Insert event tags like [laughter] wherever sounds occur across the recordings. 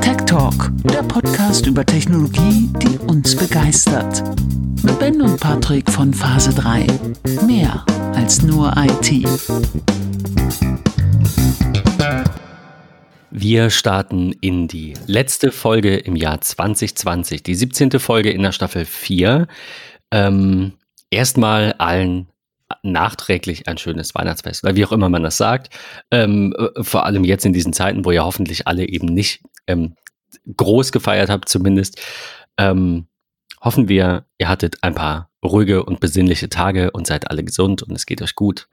Tech Talk, der Podcast über Technologie, die uns begeistert. Mit Ben und Patrick von Phase 3. Mehr als nur IT. Wir starten in die letzte Folge im Jahr 2020, die 17. Folge in der Staffel 4. Ähm, erstmal allen nachträglich ein schönes Weihnachtsfest, weil wie auch immer man das sagt, ähm, äh, vor allem jetzt in diesen Zeiten, wo ihr hoffentlich alle eben nicht ähm, groß gefeiert habt, zumindest, ähm, hoffen wir, ihr hattet ein paar ruhige und besinnliche Tage und seid alle gesund und es geht euch gut.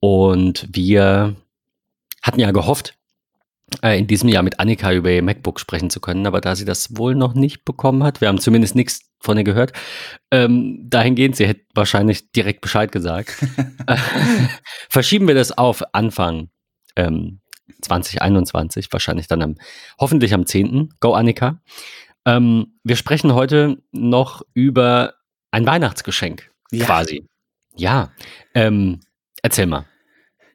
Und wir hatten ja gehofft, äh, in diesem Jahr mit Annika über ihr MacBook sprechen zu können, aber da sie das wohl noch nicht bekommen hat, wir haben zumindest nichts von ihr gehört, ähm, dahingehend, sie hätte wahrscheinlich direkt Bescheid gesagt, [laughs] [laughs] verschieben wir das auf Anfang ähm, 2021, wahrscheinlich dann am, hoffentlich am 10. Go Annika. Ähm, wir sprechen heute noch über ein Weihnachtsgeschenk, Ja. quasi. Ja, ähm, erzähl mal.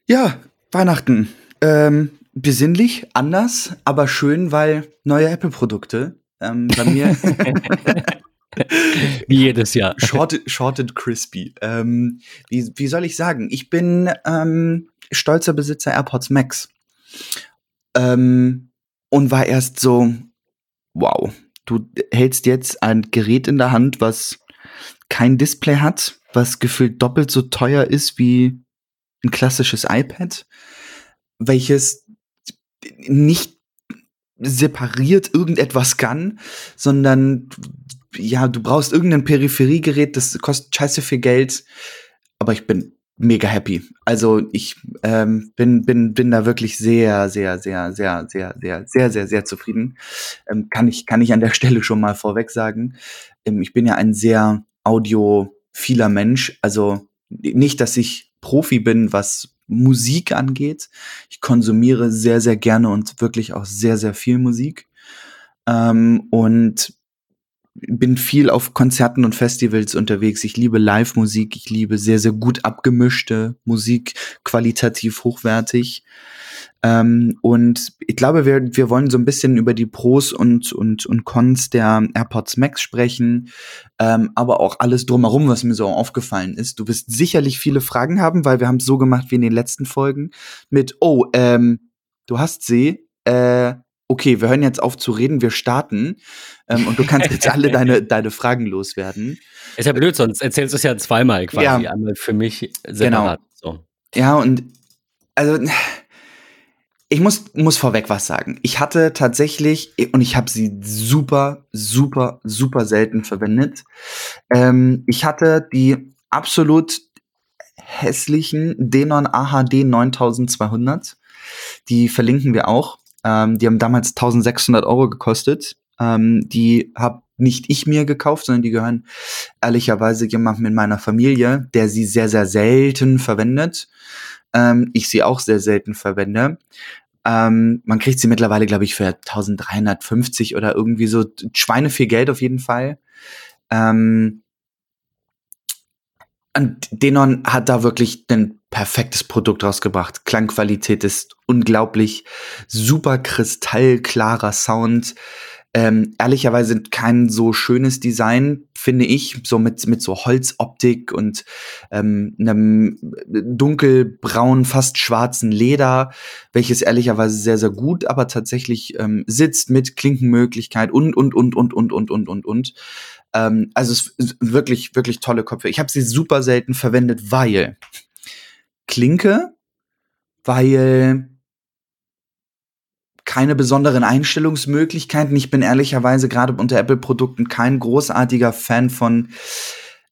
Ja, Weihnachten. Ähm, besinnlich, anders, aber schön, weil neue Apple-Produkte. Ähm, bei mir [laughs] [laughs] Wie jedes Jahr. [laughs] short, short and crispy. Ähm, wie, wie soll ich sagen? Ich bin ähm, stolzer Besitzer AirPods Max. Ähm, und war erst so, wow, du hältst jetzt ein Gerät in der Hand, was kein Display hat, was gefühlt doppelt so teuer ist wie ein klassisches iPad, welches nicht separiert irgendetwas kann, sondern ja, du brauchst irgendein Peripheriegerät, das kostet scheiße viel Geld, aber ich bin mega happy. Also ich ähm, bin, bin, bin da wirklich sehr, sehr, sehr, sehr, sehr, sehr, sehr, sehr, sehr zufrieden. Ähm, kann ich, kann ich an der [laughs] Stelle schon mal vorweg sagen. Ähm, ich bin ja ein sehr audiophiler Mensch. Also nicht, dass ich Profi bin, was Musik angeht. Ich konsumiere sehr, sehr gerne und wirklich auch sehr, sehr viel Musik. Ähm, und bin viel auf Konzerten und Festivals unterwegs. Ich liebe Live-Musik. Ich liebe sehr, sehr gut abgemischte Musik, qualitativ hochwertig. Ähm, und ich glaube, wir, wir wollen so ein bisschen über die Pros und, und, und Cons der AirPods Max sprechen, ähm, aber auch alles drumherum, was mir so aufgefallen ist. Du wirst sicherlich viele Fragen haben, weil wir haben es so gemacht wie in den letzten Folgen mit, oh, ähm, du hast sie, äh, okay, wir hören jetzt auf zu reden, wir starten ähm, und du kannst jetzt alle deine, [laughs] deine Fragen loswerden. Ist ja blöd, sonst erzählst du es ja zweimal quasi. Ja. Einmal für mich separat. So. Ja, und also ich muss, muss vorweg was sagen. Ich hatte tatsächlich, und ich habe sie super, super, super selten verwendet. Ähm, ich hatte die absolut hässlichen Denon AHD 9200. Die verlinken wir auch. Ähm, die haben damals 1600 Euro gekostet. Ähm, die habe nicht ich mir gekauft, sondern die gehören ehrlicherweise jemandem in meiner Familie, der sie sehr, sehr selten verwendet. Ähm, ich sie auch sehr selten verwende. Ähm, man kriegt sie mittlerweile, glaube ich, für 1350 oder irgendwie so Schweine viel Geld auf jeden Fall. Ähm, und Denon hat da wirklich ein perfektes Produkt rausgebracht. Klangqualität ist unglaublich, super kristallklarer Sound. Ähm, ehrlicherweise kein so schönes Design, finde ich, so mit, mit so Holzoptik und ähm, einem dunkelbraun, fast schwarzen Leder, welches ehrlicherweise sehr, sehr gut, aber tatsächlich ähm, sitzt mit Klinkenmöglichkeit und, und, und, und, und, und, und, und, und. Ähm, also es wirklich, wirklich tolle Kopfhörer. Ich habe sie super selten verwendet, weil Klinke, weil keine besonderen Einstellungsmöglichkeiten. Ich bin ehrlicherweise gerade unter Apple-Produkten kein großartiger Fan von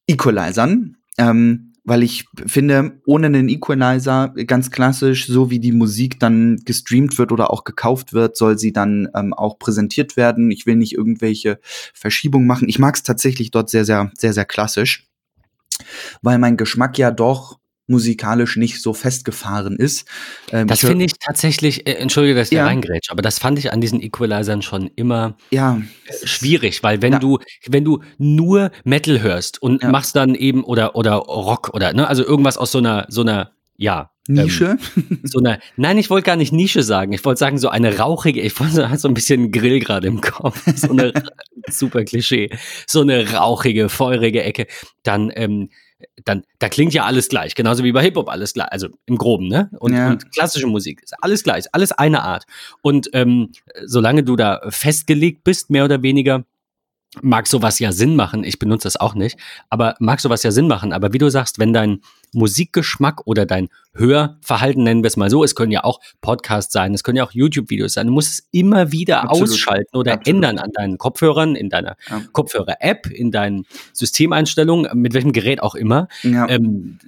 Equalizern, ähm, weil ich finde, ohne einen Equalizer, ganz klassisch, so wie die Musik dann gestreamt wird oder auch gekauft wird, soll sie dann ähm, auch präsentiert werden. Ich will nicht irgendwelche Verschiebungen machen. Ich mag es tatsächlich dort sehr, sehr, sehr, sehr klassisch, weil mein Geschmack ja doch musikalisch nicht so festgefahren ist. Ähm, Das finde ich tatsächlich, äh, entschuldige, dass ich Ja. da reingrätsche, aber das fand ich an diesen Equalizern schon immer ja, schwierig, weil wenn Ja. du, wenn du nur Metal hörst und Ja. machst dann eben oder oder Rock oder ne, also irgendwas aus so einer so einer ja. Nische? Ähm, [laughs] so eine, nein, ich wollte gar nicht Nische sagen. Ich wollte sagen, so eine rauchige, ich wollte so ein bisschen Grill gerade im Kopf. [laughs] So eine super Klischee. So eine rauchige, feurige Ecke. Dann, ähm, dann, da klingt ja alles gleich, genauso wie bei Hip-Hop alles gleich, also im Groben, ne? Und, Ja. und klassische Musik ist alles gleich, alles eine Art. Und ähm, solange du da festgelegt bist, mehr oder weniger, mag sowas ja Sinn machen. Ich benutze das auch nicht, aber mag sowas ja Sinn machen. Aber wie du sagst, wenn dein Musikgeschmack oder dein Hörverhalten, nennen wir es mal so, es können ja auch Podcasts sein, es können ja auch YouTube-Videos sein, du musst es immer wieder Absolut. ausschalten oder Absolut. ändern an deinen Kopfhörern, in deiner Ja. Kopfhörer-App, in deinen Systemeinstellungen, mit welchem Gerät auch immer. Ja. Ähm,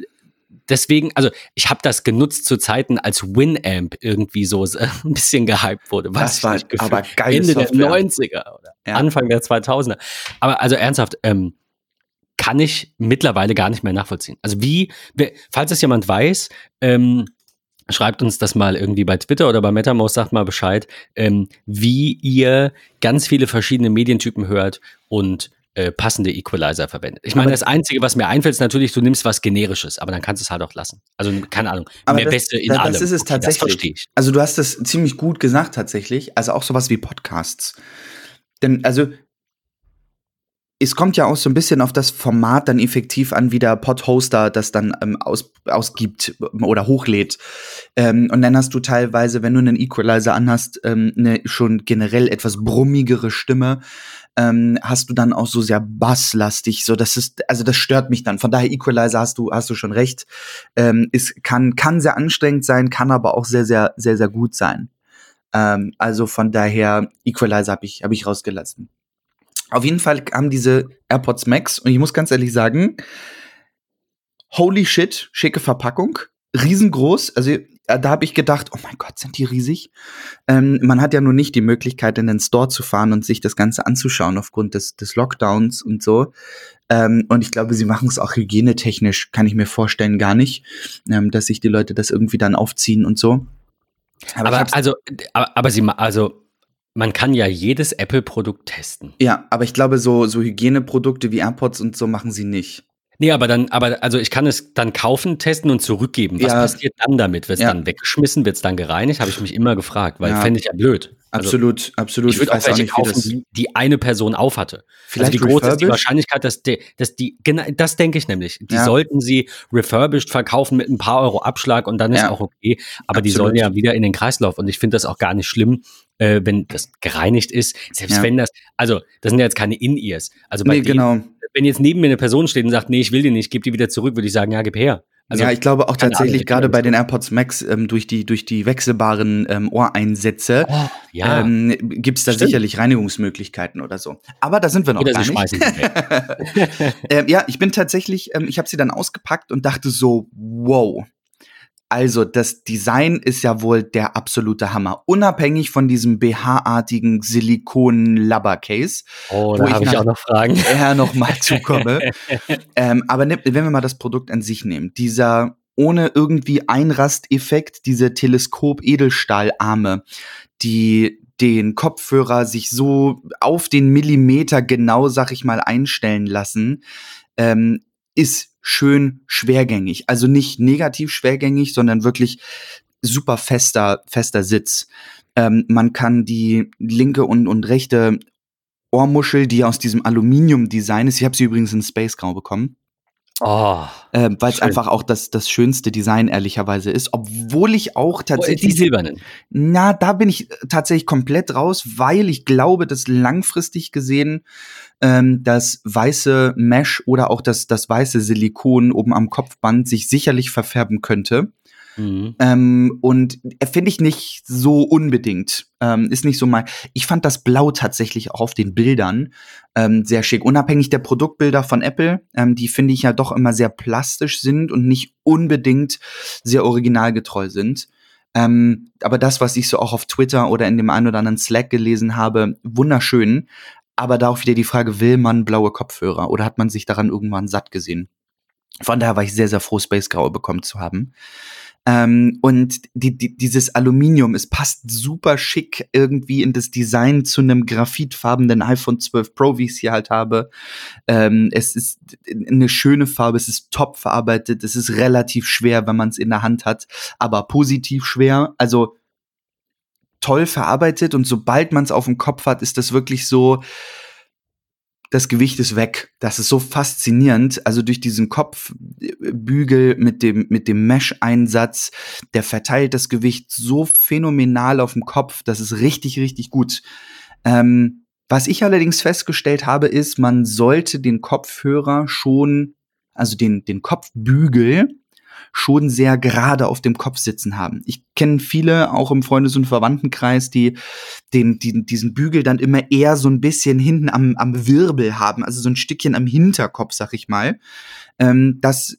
deswegen, also ich habe das genutzt zu Zeiten, als Winamp irgendwie so [laughs] ein bisschen gehypt wurde. Weiß Das ich war aber geile Ende Software. der 90er oder Ja. Anfang der 2000er. Aber also ernsthaft, ähm, kann ich mittlerweile gar nicht mehr nachvollziehen. Also wie, falls es jemand weiß, ähm, schreibt uns das mal irgendwie bei Twitter oder bei MetaMost, sagt mal Bescheid, ähm, wie ihr ganz viele verschiedene Medientypen hört und äh, passende Equalizer verwendet. Ich meine, Aber- das Einzige, was mir einfällt, ist natürlich, du nimmst was Generisches, aber dann kannst du es halt auch lassen. Also, keine Ahnung, Aber mehr das- Beste in das- allem. das ist es Okay, Das tatsächlich. verstehe ich. Also du hast es ziemlich gut gesagt tatsächlich. Also auch sowas wie Podcasts. Denn also es kommt ja auch so ein bisschen auf das Format dann effektiv an, wie der Podhoster das dann ähm, aus, ausgibt ähm, oder hochlädt. Ähm, und dann hast du teilweise, wenn du einen Equalizer anhast, ähm, eine schon generell etwas brummigere Stimme. Ähm, hast du dann auch so sehr basslastig, so das ist, also das stört mich dann. Von daher Equalizer hast du, hast du schon recht. Ähm, es kann, kann sehr anstrengend sein, kann aber auch sehr, sehr, sehr, sehr gut sein. Ähm, also von daher Equalizer habe ich, habe ich rausgelassen. Auf jeden Fall haben diese AirPods Max und ich muss ganz ehrlich sagen, holy shit, schicke Verpackung, riesengroß. Also äh, da habe ich gedacht, oh mein Gott, sind die riesig. Ähm, man hat ja nur nicht die Möglichkeit, in den Store zu fahren und sich das Ganze anzuschauen aufgrund des, des Lockdowns und so. Ähm, und ich glaube, sie machen es auch hygienetechnisch, kann ich mir vorstellen, gar nicht, ähm, dass sich die Leute das irgendwie dann aufziehen und so. Aber, hab's- also, aber, aber sie, also, man kann ja jedes Apple-Produkt testen. ja, aber ich glaube, so, so Hygieneprodukte wie AirPods und so machen sie nicht. Nee, aber dann, aber also ich kann es dann kaufen, testen und zurückgeben. Was Ja. passiert dann damit? Wird es Ja. dann weggeschmissen? Wird es dann gereinigt? Habe ich mich immer gefragt, weil Ja. fände ich ja blöd. Also, Absolut, absolut. ich würde auch welche wie kaufen, das- die, die eine Person aufhatte. Vielleicht also wie groß ist die? Wahrscheinlichkeit, dass die, dass die, genau, das denke ich nämlich. Die Ja. sollten sie refurbished verkaufen mit ein paar Euro Abschlag und dann ist Ja. auch okay. Aber die Absolut. sollen ja wieder in den Kreislauf und ich finde das auch gar nicht schlimm, äh, wenn das gereinigt ist. Selbst Ja. wenn das, also das sind ja jetzt keine In-Ears. Also bei Nee, denen, genau. wenn jetzt neben mir eine Person steht und sagt, nee, ich will die nicht, gib die wieder zurück, würde ich sagen, ja, gib her. Also, ja, ich glaube auch tatsächlich Ahnung, gerade bei den AirPods Max ähm, durch die durch die wechselbaren ähm, Ohreinsätze oh, ja. ähm, gibt es da Stimmt. sicherlich Reinigungsmöglichkeiten oder so. Aber da sind wir noch Oder gar sie nicht. schmeißen sie [laughs] [laughs] ähm, ja, ich bin tatsächlich, ähm, ich habe sie dann ausgepackt und dachte so, wow. Also das Design ist ja wohl der absolute Hammer. Unabhängig von diesem BH-artigen Silikon-Lubber-Case, Oh, Wo da ich habe ich auch noch Fragen. eher noch mal [laughs] zukomme. ähm, aber ne, wenn wir mal das Produkt an sich nehmen, dieser ohne irgendwie Einrasteffekt, diese Teleskop-Edelstahlarme, die den Kopfhörer sich so auf den Millimeter genau, sag ich mal, einstellen lassen, ähm, ist schön schwergängig. Also nicht negativ schwergängig, sondern wirklich super fester, fester Sitz. Ähm, man kann die linke und, und rechte Ohrmuschel, die aus diesem Aluminium-Design ist. Ich habe sie übrigens in Space Grau bekommen, Oh, äh, weil es einfach auch das, das schönste Design ehrlicherweise ist. Obwohl ich auch oh die tatsächlich, silbernen. na, da bin ich tatsächlich komplett raus, weil ich glaube, dass langfristig gesehen ähm, das weiße Mesh oder auch das, das weiße Silikon oben am Kopfband sich sicherlich verfärben könnte. Mhm. Ähm, und finde ich nicht so unbedingt. Ähm, ist nicht so mein. Ich fand das Blau tatsächlich auch auf den Bildern ähm, sehr schick. Unabhängig der Produktbilder von Apple, ähm, die finde ich ja doch immer sehr plastisch sind und nicht unbedingt sehr originalgetreu sind. Ähm, aber das, was ich so auch auf Twitter oder in dem einen oder anderen Slack gelesen habe, wunderschön. Aber da auch wieder die Frage, will man blaue Kopfhörer oder hat man sich daran irgendwann satt gesehen? Von daher war ich sehr, sehr froh, Space Graue bekommen zu haben. Ähm, und die, die, dieses Aluminium, es passt super schick irgendwie in das Design zu einem graphitfarbenen iPhone 12 Pro, wie ich es hier halt habe. Ähm, es ist eine schöne Farbe, es ist top verarbeitet, es ist relativ schwer, wenn man es in der Hand hat, aber positiv schwer. Also toll verarbeitet und sobald man es auf dem Kopf hat, ist das wirklich so, das Gewicht ist weg. Das ist so faszinierend. Also durch diesen Kopfbügel mit dem, mit dem Mesh-Einsatz, der verteilt das Gewicht so phänomenal auf dem Kopf. Das ist richtig, richtig gut. Ähm, was ich allerdings festgestellt habe, ist, man sollte den Kopfhörer schon, also den, den Kopfbügel, schon sehr gerade auf dem Kopf sitzen haben. Ich kenne viele, auch im Freundes- und Verwandtenkreis, die den, die, diesen Bügel dann immer eher so ein bisschen hinten am, am Wirbel haben, also so ein Stückchen am Hinterkopf, sag ich mal. Ähm, das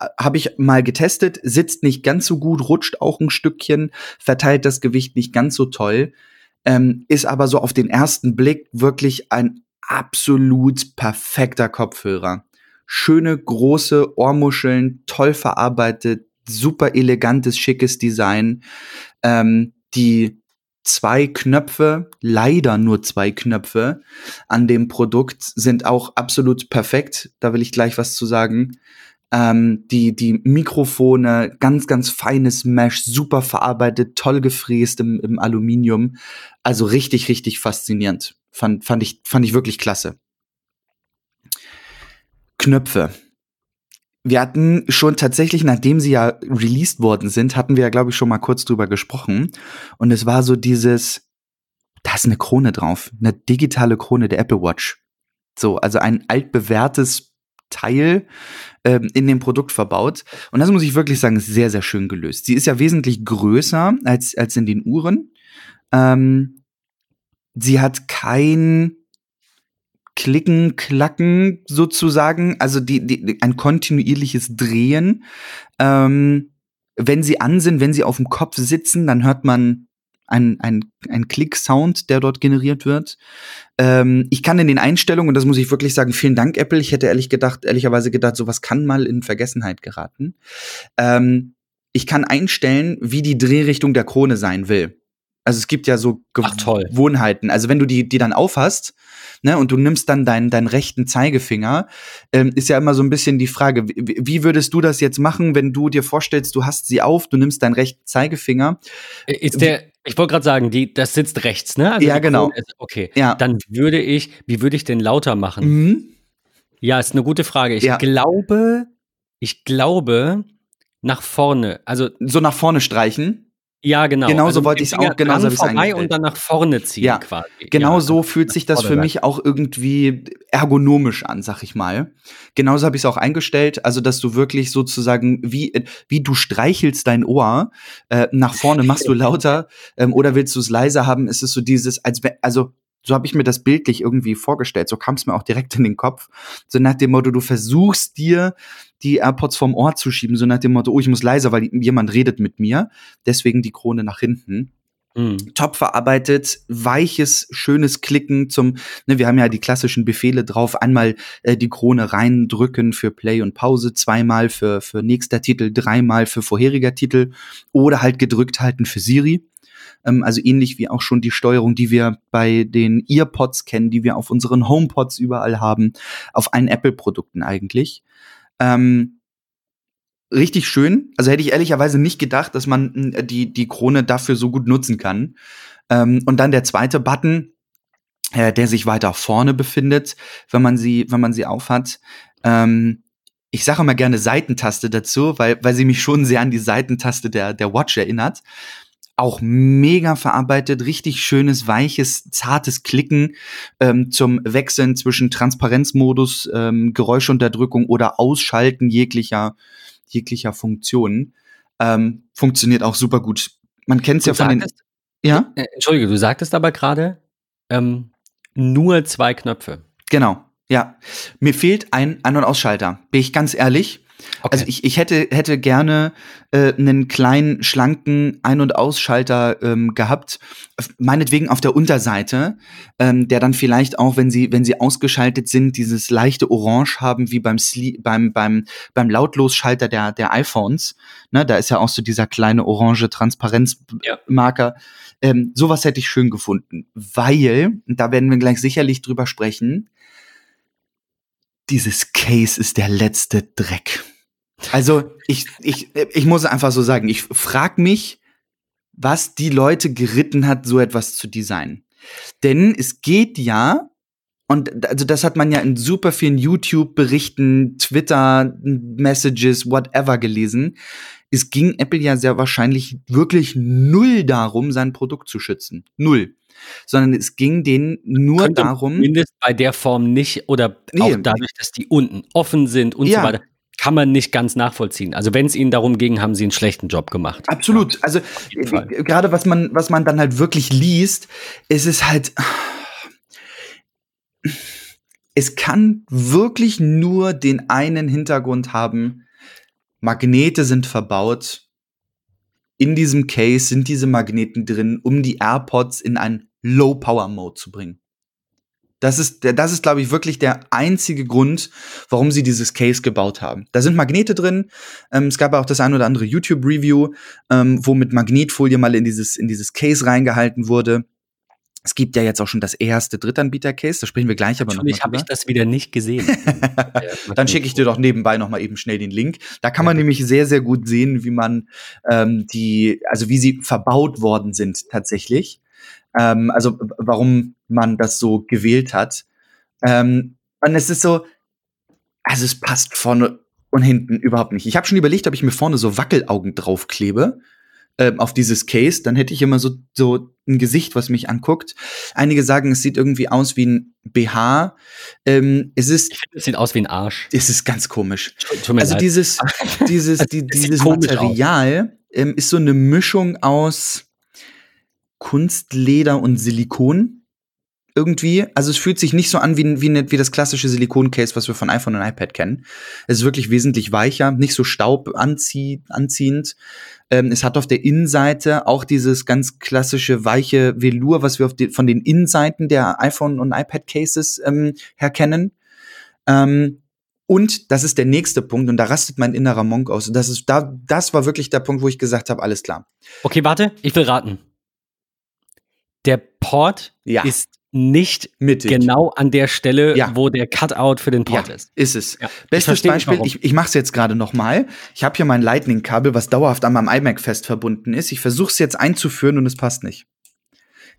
äh, habe ich mal getestet, sitzt nicht ganz so gut, rutscht auch ein Stückchen, verteilt das Gewicht nicht ganz so toll, ähm, ist aber so auf den ersten Blick wirklich ein absolut perfekter Kopfhörer schöne große Ohrmuscheln, toll verarbeitet, super elegantes, schickes Design. Ähm, die zwei Knöpfe, leider nur zwei Knöpfe an dem Produkt sind auch absolut perfekt. Da will ich gleich was zu sagen. Ähm, die, die Mikrofone, ganz, ganz feines Mesh, super verarbeitet, toll gefräst im, im Aluminium. Also richtig, richtig faszinierend. Fand, fand, ich, fand ich wirklich klasse. Knöpfe. Wir hatten schon tatsächlich, nachdem sie ja released worden sind, hatten wir ja, glaube ich, schon mal kurz drüber gesprochen. Und es war so dieses, da ist eine Krone drauf, eine digitale Krone der Apple Watch. So, also ein altbewährtes Teil ähm, in dem Produkt verbaut. Und das muss ich wirklich sagen, ist sehr, sehr schön gelöst. Sie ist ja wesentlich größer als, als in den Uhren. Ähm, sie hat kein Klicken, Klacken sozusagen, also die, die, ein kontinuierliches Drehen. Ähm, wenn sie an sind, wenn sie auf dem Kopf sitzen, dann hört man ein, ein, ein Klick-Sound, der dort generiert wird. Ähm, ich kann in den Einstellungen, und das muss ich wirklich sagen, vielen Dank, Apple. Ich hätte ehrlich gedacht, ehrlicherweise gedacht, sowas kann mal in Vergessenheit geraten. Ähm, ich kann einstellen, wie die Drehrichtung der Krone sein will. Also es gibt ja so Gewohnheiten. Also wenn du die, die dann aufhast, ne, und du nimmst dann deinen, deinen rechten Zeigefinger, ähm, ist ja immer so ein bisschen die Frage, wie, wie, würdest du das jetzt machen, wenn du dir vorstellst, du hast sie auf, du nimmst deinen rechten Zeigefinger. Ist der, ich wollte gerade sagen, die, das sitzt rechts, ne? Also ja, genau. Ist, okay. Ja. Dann würde ich, wie würde ich den lauter machen? Mhm. Ja, ist eine gute Frage. Ich ja. glaube, ich glaube, nach vorne. Also so nach vorne streichen. Ja, genau. Genau also so wollte ich es auch, genau so vorbei und dann nach vorne ziehen ja, quasi. Genau ja, so fühlt sich das für mich auch irgendwie ergonomisch an, sag ich mal. Genauso habe ich es auch eingestellt, also dass du wirklich sozusagen, wie, wie du streichelst dein Ohr, äh, nach vorne machst du lauter ähm, oder willst du es leiser haben, ist es so dieses, als also so habe ich mir das bildlich irgendwie vorgestellt. So kam es mir auch direkt in den Kopf. So nach dem Motto, du versuchst dir die AirPods vom Ohr zu schieben, so nach dem Motto, oh, ich muss leiser, weil jemand redet mit mir. Deswegen die Krone nach hinten. Mhm. Top verarbeitet, weiches, schönes Klicken zum, ne, wir haben ja die klassischen Befehle drauf, einmal äh, die Krone reindrücken für Play und Pause, zweimal für, für nächster Titel, dreimal für vorheriger Titel oder halt gedrückt halten für Siri. Ähm, also ähnlich wie auch schon die Steuerung, die wir bei den EarPods kennen, die wir auf unseren HomePods überall haben, auf allen Apple-Produkten eigentlich. Ähm, richtig schön. Also hätte ich ehrlicherweise nicht gedacht, dass man äh, die, die Krone dafür so gut nutzen kann. Ähm, und dann der zweite Button, äh, der sich weiter vorne befindet, wenn man sie, wenn man sie aufhat. Ähm, ich sage immer gerne Seitentaste dazu, weil, weil sie mich schon sehr an die Seitentaste der, der Watch erinnert auch mega verarbeitet, richtig schönes, weiches, zartes Klicken ähm, zum Wechseln zwischen Transparenzmodus, ähm, Geräuschunterdrückung oder Ausschalten jeglicher, jeglicher Funktionen. Ähm, funktioniert auch super gut. Man kennt es ja von sagtest, den. Ja? Äh, Entschuldige, du sagtest aber gerade ähm, nur zwei Knöpfe. Genau, ja. Mir fehlt ein An- und Ausschalter. Bin ich ganz ehrlich. Okay. Also ich, ich hätte, hätte gerne äh, einen kleinen, schlanken Ein- und Ausschalter ähm, gehabt, meinetwegen auf der Unterseite, ähm, der dann vielleicht auch, wenn sie, wenn sie ausgeschaltet sind, dieses leichte Orange haben, wie beim, Sli beim, beim, beim Lautlosschalter der, der iPhones. Ne, da ist ja auch so dieser kleine orange Transparenzmarker. Ja. Ähm, sowas hätte ich schön gefunden, weil, da werden wir gleich sicherlich drüber sprechen, dieses Case ist der letzte Dreck. Also ich, ich, ich muss einfach so sagen, ich frag mich, was die Leute geritten hat, so etwas zu designen. Denn es geht ja, und also das hat man ja in super vielen YouTube-Berichten, Twitter-Messages, whatever gelesen. Es ging Apple ja sehr wahrscheinlich wirklich null darum, sein Produkt zu schützen. Null sondern es ging denen nur Könnte darum. Zumindest bei der Form nicht oder nee, auch dadurch, dass die unten offen sind und ja. so weiter. Kann man nicht ganz nachvollziehen. Also wenn es ihnen darum ging, haben sie einen schlechten Job gemacht. Absolut. Also gerade was man, was man dann halt wirklich liest, ist es halt. Es kann wirklich nur den einen Hintergrund haben. Magnete sind verbaut in diesem Case sind diese Magneten drin, um die AirPods in einen Low-Power-Mode zu bringen. Das ist, das ist, glaube ich, wirklich der einzige Grund, warum sie dieses Case gebaut haben. Da sind Magnete drin. Ähm, es gab auch das ein oder andere YouTube-Review, ähm, wo mit Magnetfolie mal in dieses, in dieses Case reingehalten wurde. Es gibt ja jetzt auch schon das erste Drittanbieter-Case, da sprechen wir gleich aber noch Natürlich habe ich das wieder nicht gesehen. [laughs] Dann schicke ich dir doch nebenbei noch mal eben schnell den Link. Da kann man ja, nämlich sehr, sehr gut sehen, wie man ähm, die, also wie sie verbaut worden sind tatsächlich. Ähm, also warum man das so gewählt hat. Ähm, und es ist so, also es passt vorne und hinten überhaupt nicht. Ich habe schon überlegt, ob ich mir vorne so Wackelaugen draufklebe äh, auf dieses Case, dann hätte ich immer so, so ein Gesicht, was mich anguckt. Einige sagen, es sieht irgendwie aus wie ein BH. Ähm, es ist. Ich finde, es sieht aus wie ein Arsch. Es ist ganz komisch. also leid. dieses, [laughs] dieses, die, dieses Material ähm, ist so eine Mischung aus Kunstleder und Silikon irgendwie. Also es fühlt sich nicht so an wie, wie, wie das klassische Silikon-Case, was wir von iPhone und iPad kennen. Es ist wirklich wesentlich weicher, nicht so staubanziehend. Ähm, es hat auf der Innenseite auch dieses ganz klassische weiche Velour, was wir die, von den Innenseiten der iPhone und iPad-Cases ähm, her kennen. Ähm, und das ist der nächste Punkt, und da rastet mein innerer Monk aus. Und das ist da, das war wirklich der Punkt, wo ich gesagt habe, alles klar. Okay, warte, ich will raten. Der Port ja. ist nicht Mittig. genau an der Stelle, ja. wo der Cutout für den Port ja, ist. Ist es. Ja. Bestes ich Beispiel, ich, ich mache es jetzt gerade noch mal. Ich habe hier mein Lightning-Kabel, was dauerhaft an meinem iMac fest verbunden ist. Ich versuche es jetzt einzuführen und es passt nicht.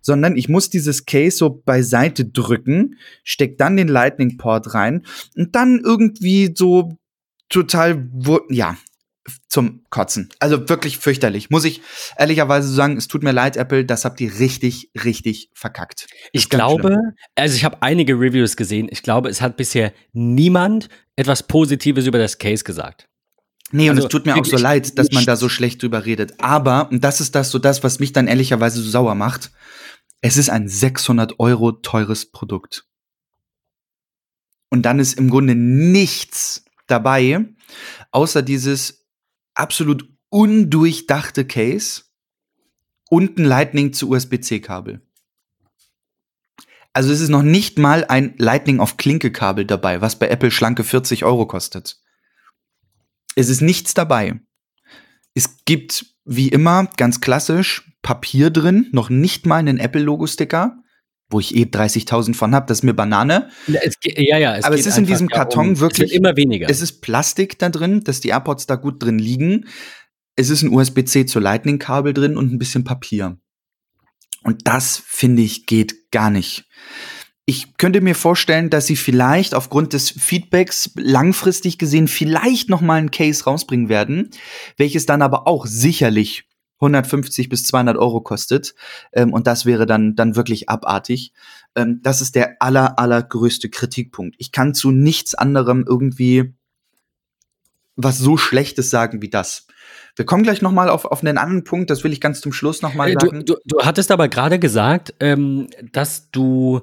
Sondern ich muss dieses Case so beiseite drücken, steck dann den Lightning-Port rein und dann irgendwie so total, ja, zum Kotzen. Also wirklich fürchterlich. Muss ich ehrlicherweise sagen, es tut mir leid, Apple, das habt ihr richtig, richtig verkackt. Ich glaube, schlimm. also ich habe einige Reviews gesehen. Ich glaube, es hat bisher niemand etwas Positives über das Case gesagt. Nee, und also, es tut mir auch so leid, dass man da so schlecht drüber redet. Aber, und das ist das so das, was mich dann ehrlicherweise so sauer macht, es ist ein 600 Euro teures Produkt. Und dann ist im Grunde nichts dabei, außer dieses absolut undurchdachte Case und ein Lightning zu USB-C-Kabel. Also es ist noch nicht mal ein Lightning auf Klinke-Kabel dabei, was bei Apple schlanke 40 Euro kostet. Es ist nichts dabei. Es gibt wie immer ganz klassisch Papier drin, noch nicht mal einen Apple-Logo-Sticker wo ich eh 30.000 von habe, das ist mir Banane. Ja, es, ja, ja, es Aber es ist in diesem Karton um, wirklich immer weniger. Es ist Plastik da drin, dass die AirPods da gut drin liegen. Es ist ein USB-C zu Lightning-Kabel drin und ein bisschen Papier. Und das finde ich geht gar nicht. Ich könnte mir vorstellen, dass sie vielleicht aufgrund des Feedbacks langfristig gesehen vielleicht noch mal ein Case rausbringen werden, welches dann aber auch sicherlich 150 bis 200 Euro kostet. Ähm, und das wäre dann, dann wirklich abartig. Ähm, das ist der aller, allergrößte Kritikpunkt. Ich kann zu nichts anderem irgendwie was so Schlechtes sagen wie das. Wir kommen gleich noch mal auf, auf einen anderen Punkt, das will ich ganz zum Schluss noch mal äh, sagen. Du, du, du hattest aber gerade gesagt, ähm, dass du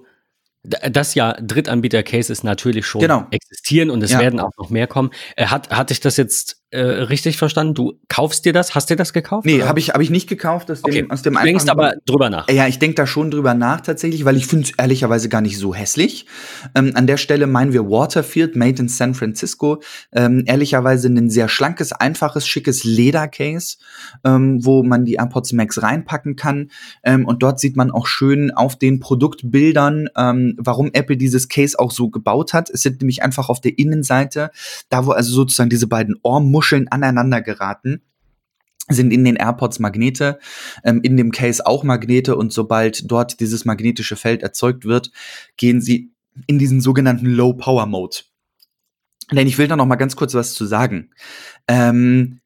dass ja Drittanbieter-Cases natürlich schon Genau. existieren und es Ja. werden auch noch mehr kommen. Äh, hat, hatte ich das jetzt äh, richtig verstanden? Du kaufst dir das? Hast dir das gekauft? Nee, habe ich, hab ich nicht gekauft aus dem, Okay. aus dem Du denkst aber drüber nach. Ja, ich denke da schon drüber nach tatsächlich, weil ich finde es ehrlicherweise gar nicht so hässlich. Ähm, an der Stelle meinen wir Waterfield, made in San Francisco. Ähm, ehrlicherweise ein sehr schlankes, einfaches, schickes Ledercase, ähm, wo man die AirPods Max reinpacken kann. Ähm, und dort sieht man auch schön auf den Produktbildern, ähm, warum Apple dieses Case auch so gebaut hat. Es sind nämlich einfach auf der Innenseite, da wo also sozusagen diese beiden Ohrmuscheln aneinander geraten sind in den AirPods Magnete, ähm, in dem Case auch Magnete und sobald dort dieses magnetische Feld erzeugt wird, gehen sie in diesen sogenannten Low Power Mode. Denn ich will da noch mal ganz kurz was zu sagen. Ähm,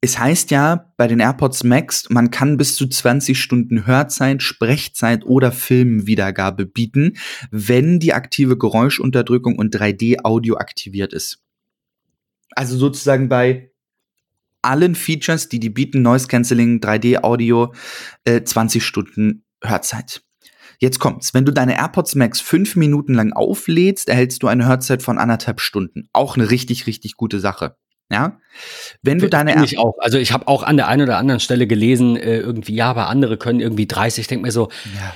es heißt ja bei den AirPods Max, man kann bis zu 20 Stunden Hörzeit, Sprechzeit oder Filmwiedergabe bieten, wenn die aktive Geräuschunterdrückung und 3D-Audio aktiviert ist. Also sozusagen bei allen Features, die die bieten, Noise Cancelling, 3D Audio, äh, 20 Stunden Hörzeit. Jetzt kommt's. Wenn du deine AirPods Max fünf Minuten lang auflädst, erhältst du eine Hörzeit von anderthalb Stunden. Auch eine richtig, richtig gute Sache. Ja? Wenn du deine Finde ich auch. Also ich habe auch an der einen oder anderen Stelle gelesen, äh, irgendwie, ja, aber andere können irgendwie 30. Ich denke mir so, ja.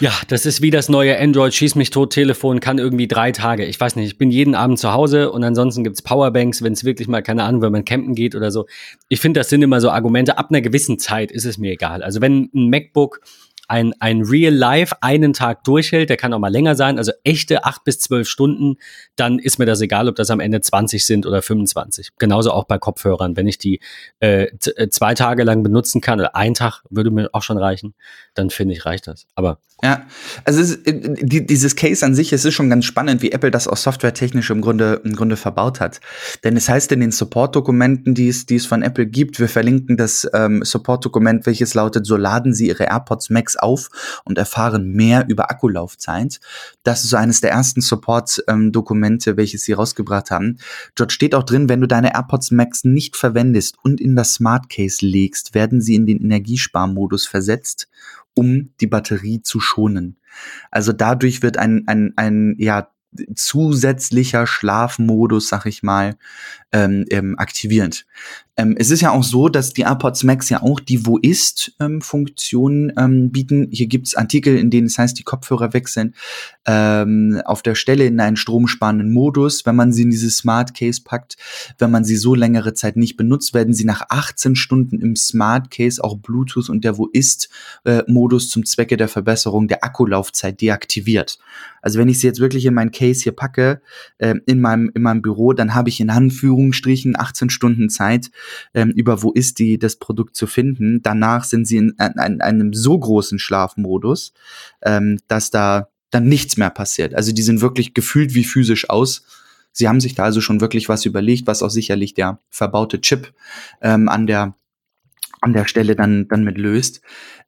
Ja, das ist wie das neue Android Schieß mich tot Telefon, kann irgendwie drei Tage. Ich weiß nicht, ich bin jeden Abend zu Hause und ansonsten gibt's Powerbanks, wenn es wirklich mal, keine Ahnung, wenn man campen geht oder so. Ich finde, das sind immer so Argumente. Ab einer gewissen Zeit ist es mir egal. Also wenn ein MacBook ein, ein Real Life einen Tag durchhält, der kann auch mal länger sein, also echte acht bis zwölf Stunden, dann ist mir das egal, ob das am Ende 20 sind oder 25. Genauso auch bei Kopfhörern. Wenn ich die äh, äh, zwei Tage lang benutzen kann, oder ein Tag würde mir auch schon reichen, dann finde ich, reicht das. Aber Ja, also ist, äh, die, dieses Case an sich, es ist schon ganz spannend, wie Apple das auch softwaretechnisch im Grunde, im Grunde verbaut hat. Denn es heißt in den Support-Dokumenten, die es, die es von Apple gibt, wir verlinken das ähm, Support-Dokument, welches lautet, so laden Sie Ihre AirPods Max auf und erfahren mehr über Akkulaufzeit. Das ist so eines der ersten Support-Dokumente, welches sie rausgebracht haben. Dort steht auch drin, wenn du deine AirPods Max nicht verwendest und in das Smart Case legst, werden sie in den Energiesparmodus versetzt um die Batterie zu schonen. Also dadurch wird ein, ein, ein ja, zusätzlicher Schlafmodus, sag ich mal, ähm, ähm, aktivierend. Ähm, es ist ja auch so, dass die AirPods Max ja auch die Wo ist ähm, ähm, bieten. Hier gibt's Artikel, in denen es heißt, die Kopfhörer wechseln ähm, auf der Stelle in einen stromsparenden Modus, wenn man sie in dieses Smart Case packt. Wenn man sie so längere Zeit nicht benutzt, werden sie nach 18 Stunden im Smart Case auch Bluetooth und der Wo ist äh, zum Zwecke der Verbesserung der Akkulaufzeit deaktiviert. Also wenn ich sie jetzt wirklich in mein Case hier packe, äh, in meinem in meinem Büro, dann habe ich in Anführungsstrichen 18 Stunden Zeit, ähm, über wo ist die das Produkt zu finden. Danach sind sie in, in, in einem so großen Schlafmodus, ähm, dass da dann nichts mehr passiert. Also die sind wirklich gefühlt wie physisch aus. Sie haben sich da also schon wirklich was überlegt, was auch sicherlich der verbaute Chip ähm, an der an der Stelle dann dann mit löst.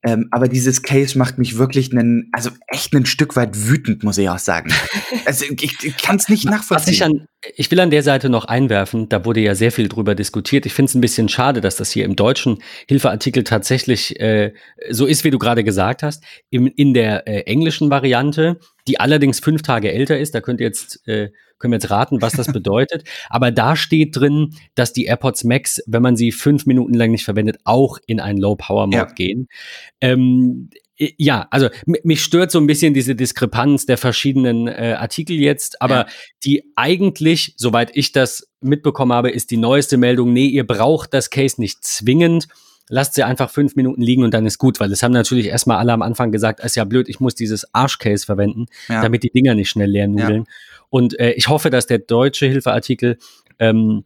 Ähm, aber dieses Case macht mich wirklich einen, also echt ein Stück weit wütend, muss ich auch sagen. [laughs] Also ich, ich kann es nicht Was ich, nachvollziehen. an, ich will an der Seite noch einwerfen, da wurde ja sehr viel drüber diskutiert. Ich finde es ein bisschen schade, dass das hier im deutschen Hilfeartikel tatsächlich äh, so ist, wie du gerade gesagt hast. Im, in der äh, englischen Variante, die allerdings fünf Tage älter ist, da könnt ihr jetzt, äh, können wir jetzt raten, was das bedeutet. [laughs] Aber da steht drin, dass die AirPods Max, wenn man sie fünf Minuten lang nicht verwendet, auch in einen Low-Power-Mode Ja. gehen. Ähm, ja, also mich stört so ein bisschen diese Diskrepanz der verschiedenen äh, Artikel jetzt, aber Ja. die eigentlich, soweit ich das mitbekommen habe, ist die neueste Meldung, nee, ihr braucht das Case nicht zwingend. Lasst sie einfach fünf Minuten liegen und dann ist gut, weil es haben natürlich erstmal alle am Anfang gesagt, ist ja blöd, ich muss dieses Arschcase verwenden, Ja. damit die Dinger nicht schnell leer nudeln. Und äh, ich hoffe, dass der deutsche Hilfeartikel ähm,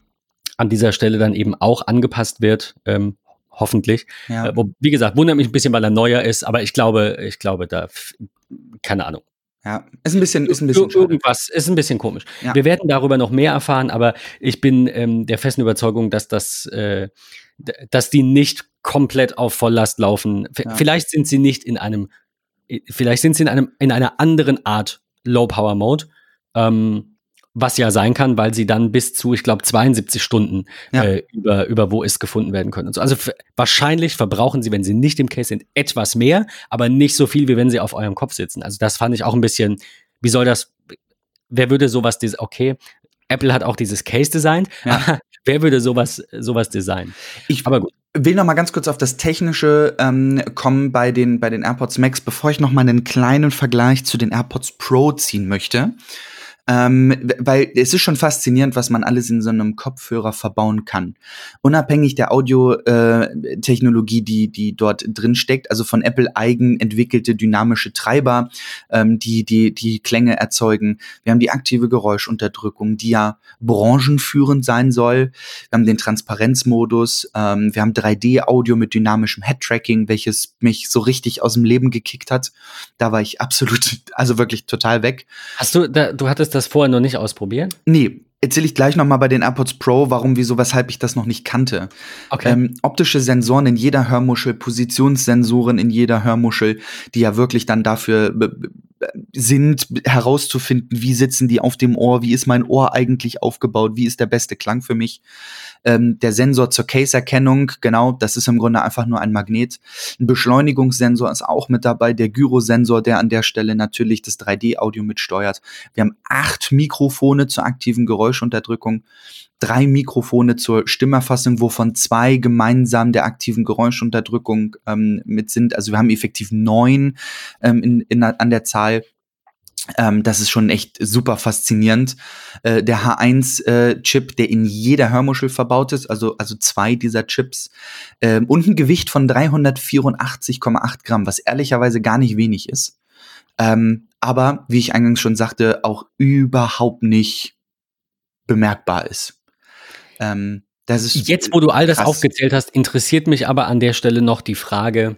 an dieser Stelle dann eben auch angepasst wird. Ähm, hoffentlich. ja. Äh, wo, wie gesagt, wundert mich ein bisschen, weil er neuer ist, aber ich glaube, ich glaube, da, keine Ahnung. ja, ist ein bisschen, ist ein bisschen Ir- schade. Irgendwas ist ein bisschen komisch. Ja. Wir werden darüber noch mehr erfahren, aber ich bin ähm, der festen Überzeugung, dass das, äh, dass die nicht komplett auf Volllast laufen. V Ja. Vielleicht sind sie nicht in einem, vielleicht sind sie in einem, in einer anderen Art Low Power Mode. Ähm, was ja sein kann, weil sie dann bis zu, ich glaube, 72 Stunden Ja. äh, über, über wo ist gefunden werden können. Und so. Also wahrscheinlich verbrauchen sie, wenn sie nicht im Case sind, etwas mehr, aber nicht so viel, wie wenn sie auf eurem Kopf sitzen. Also das fand ich auch ein bisschen, wie soll das, wer würde sowas, okay, Apple hat auch dieses Case designt, ja. [laughs] wer würde sowas, sowas designen? Ich, Aber gut will noch mal ganz kurz auf das Technische ähm, kommen bei den, bei den AirPods Max, bevor ich noch mal einen kleinen Vergleich zu den AirPods Pro ziehen möchte. Ähm, weil es ist schon faszinierend, was man alles in so einem Kopfhörer verbauen kann. Unabhängig der Audio-Technologie, äh, die, die dort drin steckt, also von Apple eigen entwickelte dynamische Treiber, ähm, die, die, die Klänge erzeugen. Wir haben die aktive Geräuschunterdrückung, die ja branchenführend sein soll. Wir haben den Transparenzmodus. Ähm, wir haben 3D-Audio mit dynamischem Head-Tracking, welches mich so richtig aus dem Leben gekickt hat. Da war ich absolut, [laughs] also wirklich total weg. Hast du, da, du hattest das vorher noch nicht ausprobieren? Nee, erzähle ich gleich noch mal bei den AirPods Pro, warum, wieso, weshalb ich das noch nicht kannte. Okay. Ähm, optische Sensoren in jeder Hörmuschel, Positionssensoren in jeder Hörmuschel, die ja wirklich dann dafür sind, herauszufinden, wie sitzen die auf dem Ohr, wie ist mein Ohr eigentlich aufgebaut, wie ist der beste Klang für mich. Ähm, der Sensor zur Case-Erkennung, genau, das ist im Grunde einfach nur ein Magnet. Ein Beschleunigungssensor ist auch mit dabei, der Gyrosensor, der an der Stelle natürlich das 3D-Audio mitsteuert. Wir haben acht Mikrofone zur aktiven Geräuschunterdrückung drei Mikrofone zur Stimmerfassung, wovon zwei gemeinsam der aktiven Geräuschunterdrückung ähm, mit sind. Also wir haben effektiv neun ähm, in, in, an der Zahl. Ähm, das ist schon echt super faszinierend. Äh, der H1-Chip, äh, der in jeder Hörmuschel verbaut ist, also, also zwei dieser Chips, äh, und ein Gewicht von 384,8 Gramm, was ehrlicherweise gar nicht wenig ist. Ähm, aber, wie ich eingangs schon sagte, auch überhaupt nicht bemerkbar ist. Ähm, das ist Jetzt, wo du all das krass. aufgezählt hast, interessiert mich aber an der Stelle noch die Frage,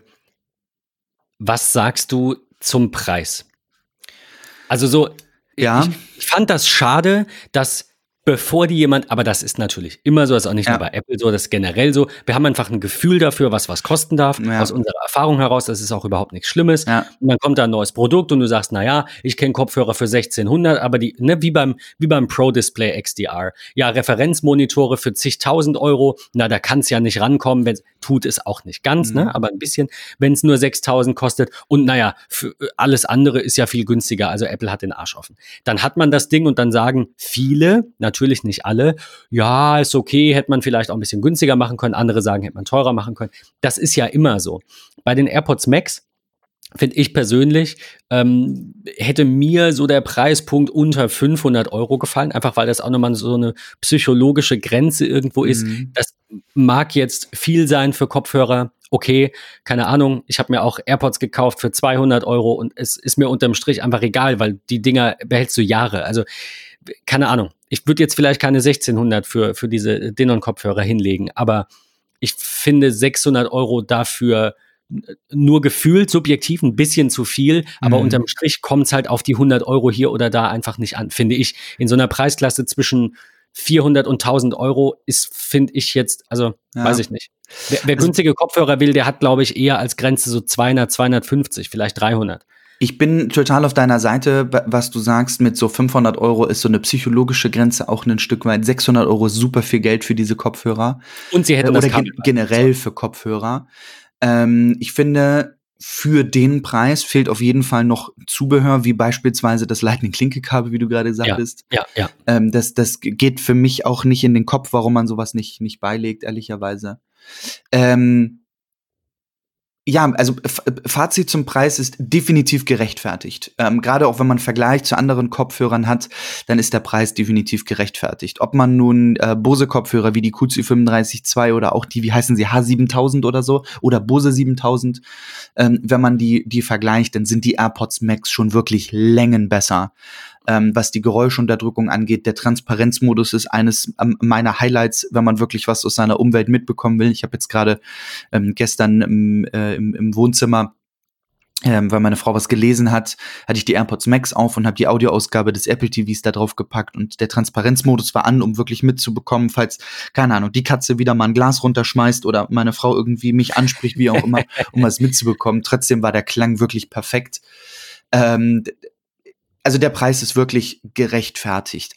was sagst du zum Preis? Also so, ja. ich, ich fand das schade, dass bevor die jemand, aber das ist natürlich immer so, das ist auch nicht ja. nur bei Apple so, das ist generell so. Wir haben einfach ein Gefühl dafür, was was kosten darf. Ja. Aus unserer Erfahrung heraus, das ist auch überhaupt nichts Schlimmes. Ja. Und dann kommt da ein neues Produkt und du sagst, na ja, ich kenne Kopfhörer für 1600, aber die, ne, wie beim, wie beim Pro Display XDR. Ja, Referenzmonitore für zigtausend Euro, na, da kann es ja nicht rankommen, wenn tut es auch nicht ganz, ne, mhm. ne, aber ein bisschen, wenn es nur 6000 kostet und naja, für alles andere ist ja viel günstiger, also Apple hat den Arsch offen. Dann hat man das Ding und dann sagen viele, natürlich natürlich nicht alle. Ja, ist okay, hätte man vielleicht auch ein bisschen günstiger machen können. Andere sagen, hätte man teurer machen können. Das ist ja immer so. Bei den AirPods Max finde ich persönlich, ähm, hätte mir so der Preispunkt unter 500 Euro gefallen, einfach weil das auch nochmal so eine psychologische Grenze irgendwo ist. Mhm. Das mag jetzt viel sein für Kopfhörer. Okay, keine Ahnung. Ich habe mir auch AirPods gekauft für 200 Euro und es ist mir unterm Strich einfach egal, weil die Dinger behältst du Jahre. Also keine Ahnung ich würde jetzt vielleicht keine 1600 für, für diese Denon-Kopfhörer hinlegen, aber ich finde 600 Euro dafür nur gefühlt subjektiv ein bisschen zu viel, aber mhm. unterm Strich kommt es halt auf die 100 Euro hier oder da einfach nicht an, finde ich. In so einer Preisklasse zwischen 400 und 1000 Euro ist, finde ich jetzt, also ja. weiß ich nicht. Wer, wer also, günstige Kopfhörer will, der hat, glaube ich, eher als Grenze so 200, 250, vielleicht 300. Ich bin total auf deiner Seite, was du sagst, mit so 500 Euro ist so eine psychologische Grenze auch ein Stück weit. 600 Euro ist super viel Geld für diese Kopfhörer. Und sie hätten Oder das generell für Kopfhörer. Ähm, ich finde, für den Preis fehlt auf jeden Fall noch Zubehör, wie beispielsweise das Lightning-Klinke-Kabel, wie du gerade sagtest. Ja, ja. ja. Ähm, das, das geht für mich auch nicht in den Kopf, warum man sowas nicht, nicht beilegt, ehrlicherweise. Ähm, ja, also Fazit zum Preis ist definitiv gerechtfertigt. Ähm, Gerade auch wenn man Vergleich zu anderen Kopfhörern hat, dann ist der Preis definitiv gerechtfertigt. Ob man nun äh, Bose-Kopfhörer wie die QC35 oder auch die, wie heißen sie, H7000 oder so, oder Bose 7000, ähm, wenn man die, die vergleicht, dann sind die AirPods Max schon wirklich Längen besser ähm, was die Geräuschunterdrückung angeht. Der Transparenzmodus ist eines ähm, meiner Highlights, wenn man wirklich was aus seiner Umwelt mitbekommen will. Ich habe jetzt gerade ähm, gestern im, äh, im, im Wohnzimmer ähm, weil meine Frau was gelesen hat, hatte ich die AirPods Max auf und habe die Audioausgabe des Apple TVs da drauf gepackt und der Transparenzmodus war an, um wirklich mitzubekommen, falls, keine Ahnung, die Katze wieder mal ein Glas runterschmeißt oder meine Frau irgendwie mich anspricht, wie auch immer, [laughs] um was mitzubekommen. Trotzdem war der Klang wirklich perfekt. Ähm, also der Preis ist wirklich gerechtfertigt.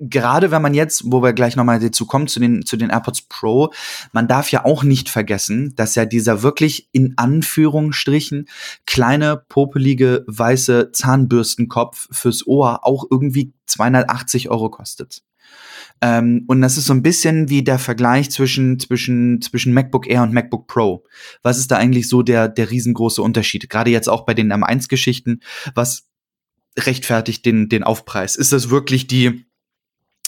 gerade wenn man jetzt, wo wir gleich nochmal dazu kommen, zu den, zu den AirPods Pro, man darf ja auch nicht vergessen, dass ja dieser wirklich in Anführungsstrichen kleine, popelige, weiße Zahnbürstenkopf fürs Ohr auch irgendwie 280 Euro kostet. Ähm, und das ist so ein bisschen wie der Vergleich zwischen, zwischen, zwischen MacBook Air und MacBook Pro. Was ist da eigentlich so der, der riesengroße Unterschied? Gerade jetzt auch bei den M1-Geschichten. Was rechtfertigt den, den Aufpreis? Ist das wirklich die,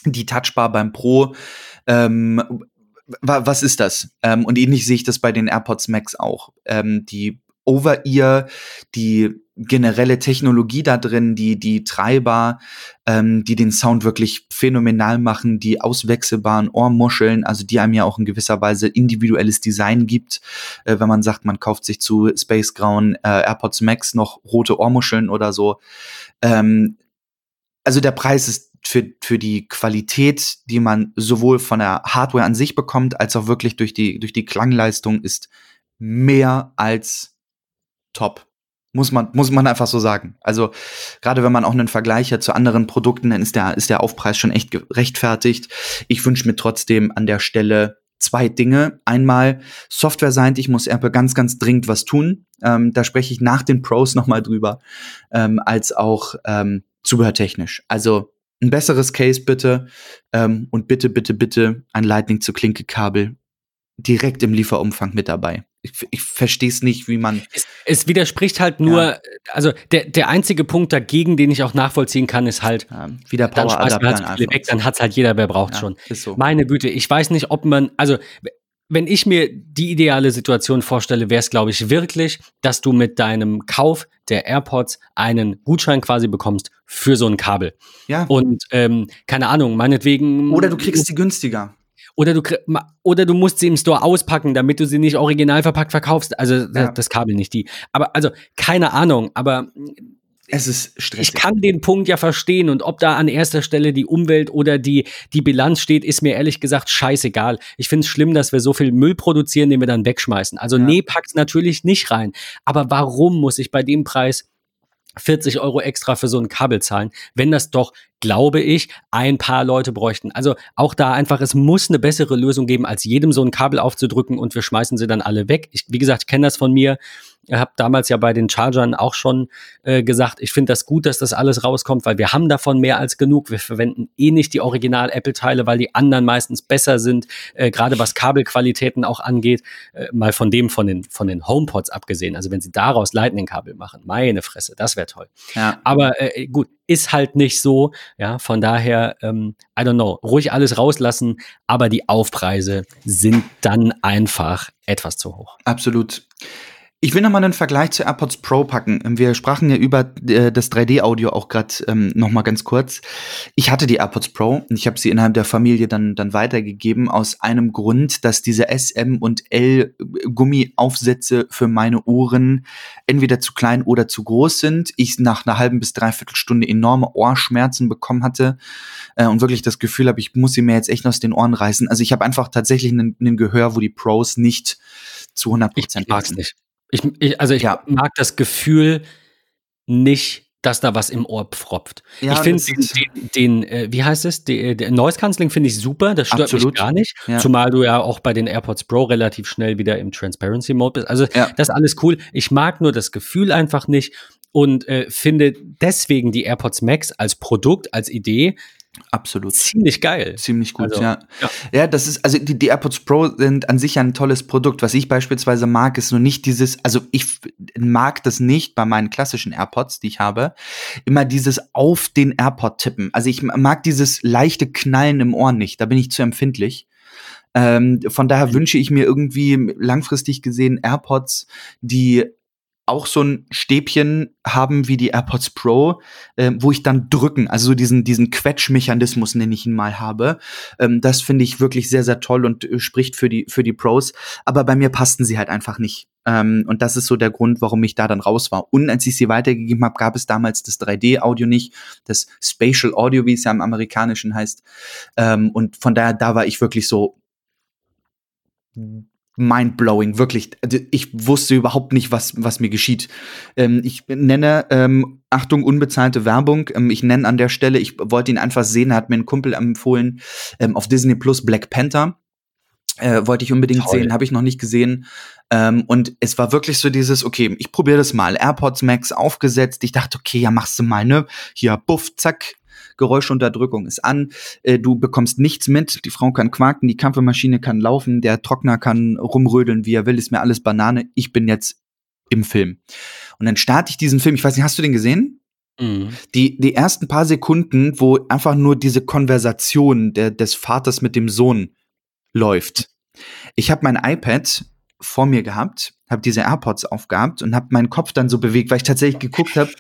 die Touchbar beim Pro? Ähm, was ist das? Ähm, und ähnlich sehe ich das bei den AirPods Max auch. Ähm, die Over-Ear, die generelle Technologie da drin, die, die Treiber, ähm, die den Sound wirklich phänomenal machen, die auswechselbaren Ohrmuscheln, also die einem ja auch in gewisser Weise individuelles Design gibt, äh, wenn man sagt, man kauft sich zu Space Grauen äh, AirPods Max noch rote Ohrmuscheln oder so. Ähm, also der Preis ist für, für die Qualität, die man sowohl von der Hardware an sich bekommt, als auch wirklich durch die, durch die Klangleistung ist mehr als top. Muss man, muss man einfach so sagen. Also, gerade wenn man auch einen Vergleich hat zu anderen Produkten, dann ist der, ist der Aufpreis schon echt gerechtfertigt. Ich wünsche mir trotzdem an der Stelle zwei Dinge. Einmal Software sein, ich muss Apple ganz, ganz dringend was tun. Ähm, da spreche ich nach den Pros nochmal drüber, ähm, als auch ähm, zubehörtechnisch. Also ein besseres Case bitte ähm, und bitte, bitte, bitte ein Lightning zu Klinke-Kabel direkt im Lieferumfang mit dabei. Ich, ich verstehe es nicht, wie man. Es, es, widerspricht halt nur, ja. also der, der einzige Punkt dagegen, den ich auch nachvollziehen kann, ist halt, ja, wieder Power dann halt weg, dann hat es halt jeder, wer braucht ja, schon. So. Meine Güte, ich weiß nicht, ob man, also wenn ich mir die ideale Situation vorstelle, wäre es, glaube ich, wirklich, dass du mit deinem Kauf der AirPods einen Gutschein quasi bekommst für so ein Kabel. Ja. Und ähm, keine Ahnung, meinetwegen. Oder du kriegst sie günstiger. Oder du, oder du musst sie im Store auspacken, damit du sie nicht original verpackt verkaufst. Also ja. das Kabel nicht die. Aber also keine Ahnung, aber es ist stressig. Ich kann den Punkt ja verstehen und ob da an erster Stelle die Umwelt oder die, die Bilanz steht, ist mir ehrlich gesagt scheißegal. Ich finde es schlimm, dass wir so viel Müll produzieren, den wir dann wegschmeißen. Also ja. nee, pack's natürlich nicht rein. Aber warum muss ich bei dem Preis 40 Euro extra für so ein Kabel zahlen, wenn das doch, glaube ich, ein paar Leute bräuchten. Also auch da einfach, es muss eine bessere Lösung geben, als jedem so ein Kabel aufzudrücken und wir schmeißen sie dann alle weg. Ich, wie gesagt, ich kenne das von mir. Ich habe damals ja bei den Chargern auch schon äh, gesagt, ich finde das gut, dass das alles rauskommt, weil wir haben davon mehr als genug. Wir verwenden eh nicht die Original-Apple-Teile, weil die anderen meistens besser sind, äh, gerade was Kabelqualitäten auch angeht. Äh, mal von dem, von den, von den HomePods abgesehen. Also wenn sie daraus Lightning-Kabel machen, meine Fresse, das wäre toll. Ja. Aber äh, gut, ist halt nicht so. Ja, von daher, ähm, I don't know, ruhig alles rauslassen, aber die Aufpreise sind dann einfach etwas zu hoch. Absolut. Ich will nochmal einen Vergleich zu AirPods Pro packen. Wir sprachen ja über äh, das 3D-Audio auch gerade ähm, nochmal ganz kurz. Ich hatte die AirPods Pro und ich habe sie innerhalb der Familie dann, dann weitergegeben aus einem Grund, dass diese SM und L Gummiaufsätze für meine Ohren entweder zu klein oder zu groß sind. Ich nach einer halben bis dreiviertel Stunde enorme Ohrschmerzen bekommen hatte äh, und wirklich das Gefühl habe, ich muss sie mir jetzt echt aus den Ohren reißen. Also ich habe einfach tatsächlich einen Gehör, wo die Pros nicht zu 100 Prozent Ich mag's nicht. Ich, ich, also ich ja. mag das Gefühl nicht, dass da was im Ohr pfropft. Ja, ich finde den, den, den äh, wie heißt es, den, den Noise Cancelling finde ich super, das stört Absolut. mich gar nicht, ja. zumal du ja auch bei den AirPods Pro relativ schnell wieder im Transparency Mode bist. Also ja. das ist alles cool. Ich mag nur das Gefühl einfach nicht und äh, finde deswegen die AirPods Max als Produkt, als Idee Absolut. Ziemlich geil. Ziemlich gut, also, ja. ja. ja. das ist, also die, die AirPods Pro sind an sich ein tolles Produkt. Was ich beispielsweise mag, ist nur nicht dieses, also ich mag das nicht bei meinen klassischen AirPods, die ich habe, immer dieses auf den AirPod tippen. Also ich mag dieses leichte Knallen im Ohr nicht, da bin ich zu empfindlich. Ähm, von daher mhm. wünsche ich mir irgendwie langfristig gesehen AirPods, die auch so ein Stäbchen haben wie die AirPods Pro, äh, wo ich dann drücken, also so diesen, diesen Quetschmechanismus, nenne ich ihn mal, habe. Ähm, das finde ich wirklich sehr, sehr toll und äh, spricht für die, für die Pros. Aber bei mir passten sie halt einfach nicht. Ähm, und das ist so der Grund, warum ich da dann raus war. Und als ich sie weitergegeben habe, gab es damals das 3D-Audio nicht, das Spatial Audio, wie es ja im Amerikanischen heißt. Ähm, und von daher, da war ich wirklich so mindblowing, wirklich. Also ich wusste überhaupt nicht, was, was mir geschieht. Ähm, ich nenne, ähm, Achtung, unbezahlte Werbung. Ähm, ich nenne an der Stelle, ich wollte ihn einfach sehen, hat mir ein Kumpel empfohlen, ähm, auf Disney Plus Black Panther. Äh, wollte ich unbedingt Toll. sehen, habe ich noch nicht gesehen. Ähm, und es war wirklich so dieses, okay, ich probiere das mal. AirPods Max aufgesetzt. Ich dachte, okay, ja, machst du mal, ne? Hier, buff, zack, Geräuschunterdrückung ist an, äh, du bekommst nichts mit, die Frau kann quaken, die Kampfmaschine kann laufen, der Trockner kann rumrödeln, wie er will, ist mir alles Banane, ich bin jetzt im Film. Und dann starte ich diesen Film, ich weiß nicht, hast du den gesehen? Mhm. Die, die ersten paar Sekunden, wo einfach nur diese Konversation der, des Vaters mit dem Sohn läuft. Ich habe mein iPad vor mir gehabt, habe diese AirPods aufgehabt und habe meinen Kopf dann so bewegt, weil ich tatsächlich geguckt habe,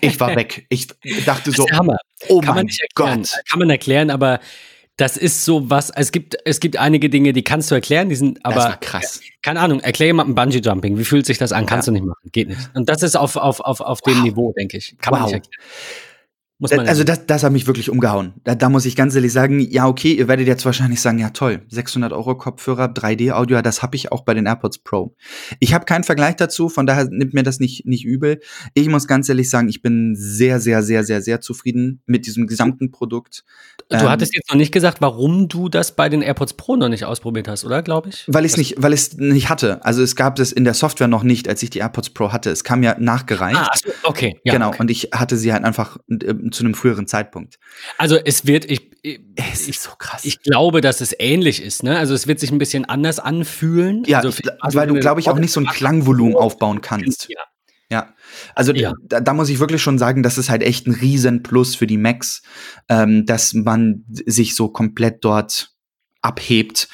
ich war weg. Ich dachte so, oh Kann mein Gott. Kann man erklären, aber das ist so was, es gibt, es gibt einige Dinge, die kannst du erklären, die sind aber. Das war krass. Keine Ahnung, erklär jemandem Bungee Jumping. Wie fühlt sich das an? Kannst ja. du nicht machen. Geht nicht. Und das ist auf, auf, auf, auf wow. dem Niveau, denke ich. Kann wow. man nicht erklären. Muss man also das, das hat mich wirklich umgehauen. Da, da muss ich ganz ehrlich sagen, ja okay, ihr werdet jetzt wahrscheinlich sagen, ja toll, 600 Euro Kopfhörer, 3D-Audio, das habe ich auch bei den AirPods Pro. Ich habe keinen Vergleich dazu, von daher nimmt mir das nicht, nicht übel. Ich muss ganz ehrlich sagen, ich bin sehr, sehr, sehr, sehr, sehr zufrieden mit diesem gesamten Produkt. Du ähm, hattest jetzt noch nicht gesagt, warum du das bei den AirPods Pro noch nicht ausprobiert hast, oder glaube ich? Weil ich es nicht, weil ich nicht hatte. Also es gab es in der Software noch nicht, als ich die AirPods Pro hatte. Es kam ja nachgereicht. Ah, okay. Ja, genau. Okay. Und ich hatte sie halt einfach äh, zu einem früheren Zeitpunkt. Also es wird, ich, es ist so krass. Ich glaube, dass es ähnlich ist, ne? Also es wird sich ein bisschen anders anfühlen. Ja, also, also weil du, glaube ich, auch nicht so ein Klangvolumen aufbauen kannst. Ja. Ja, also ja. Da, da, muss ich wirklich schon sagen, das ist halt echt ein Riesenplus für die Macs, ähm, dass man sich so komplett dort abhebt.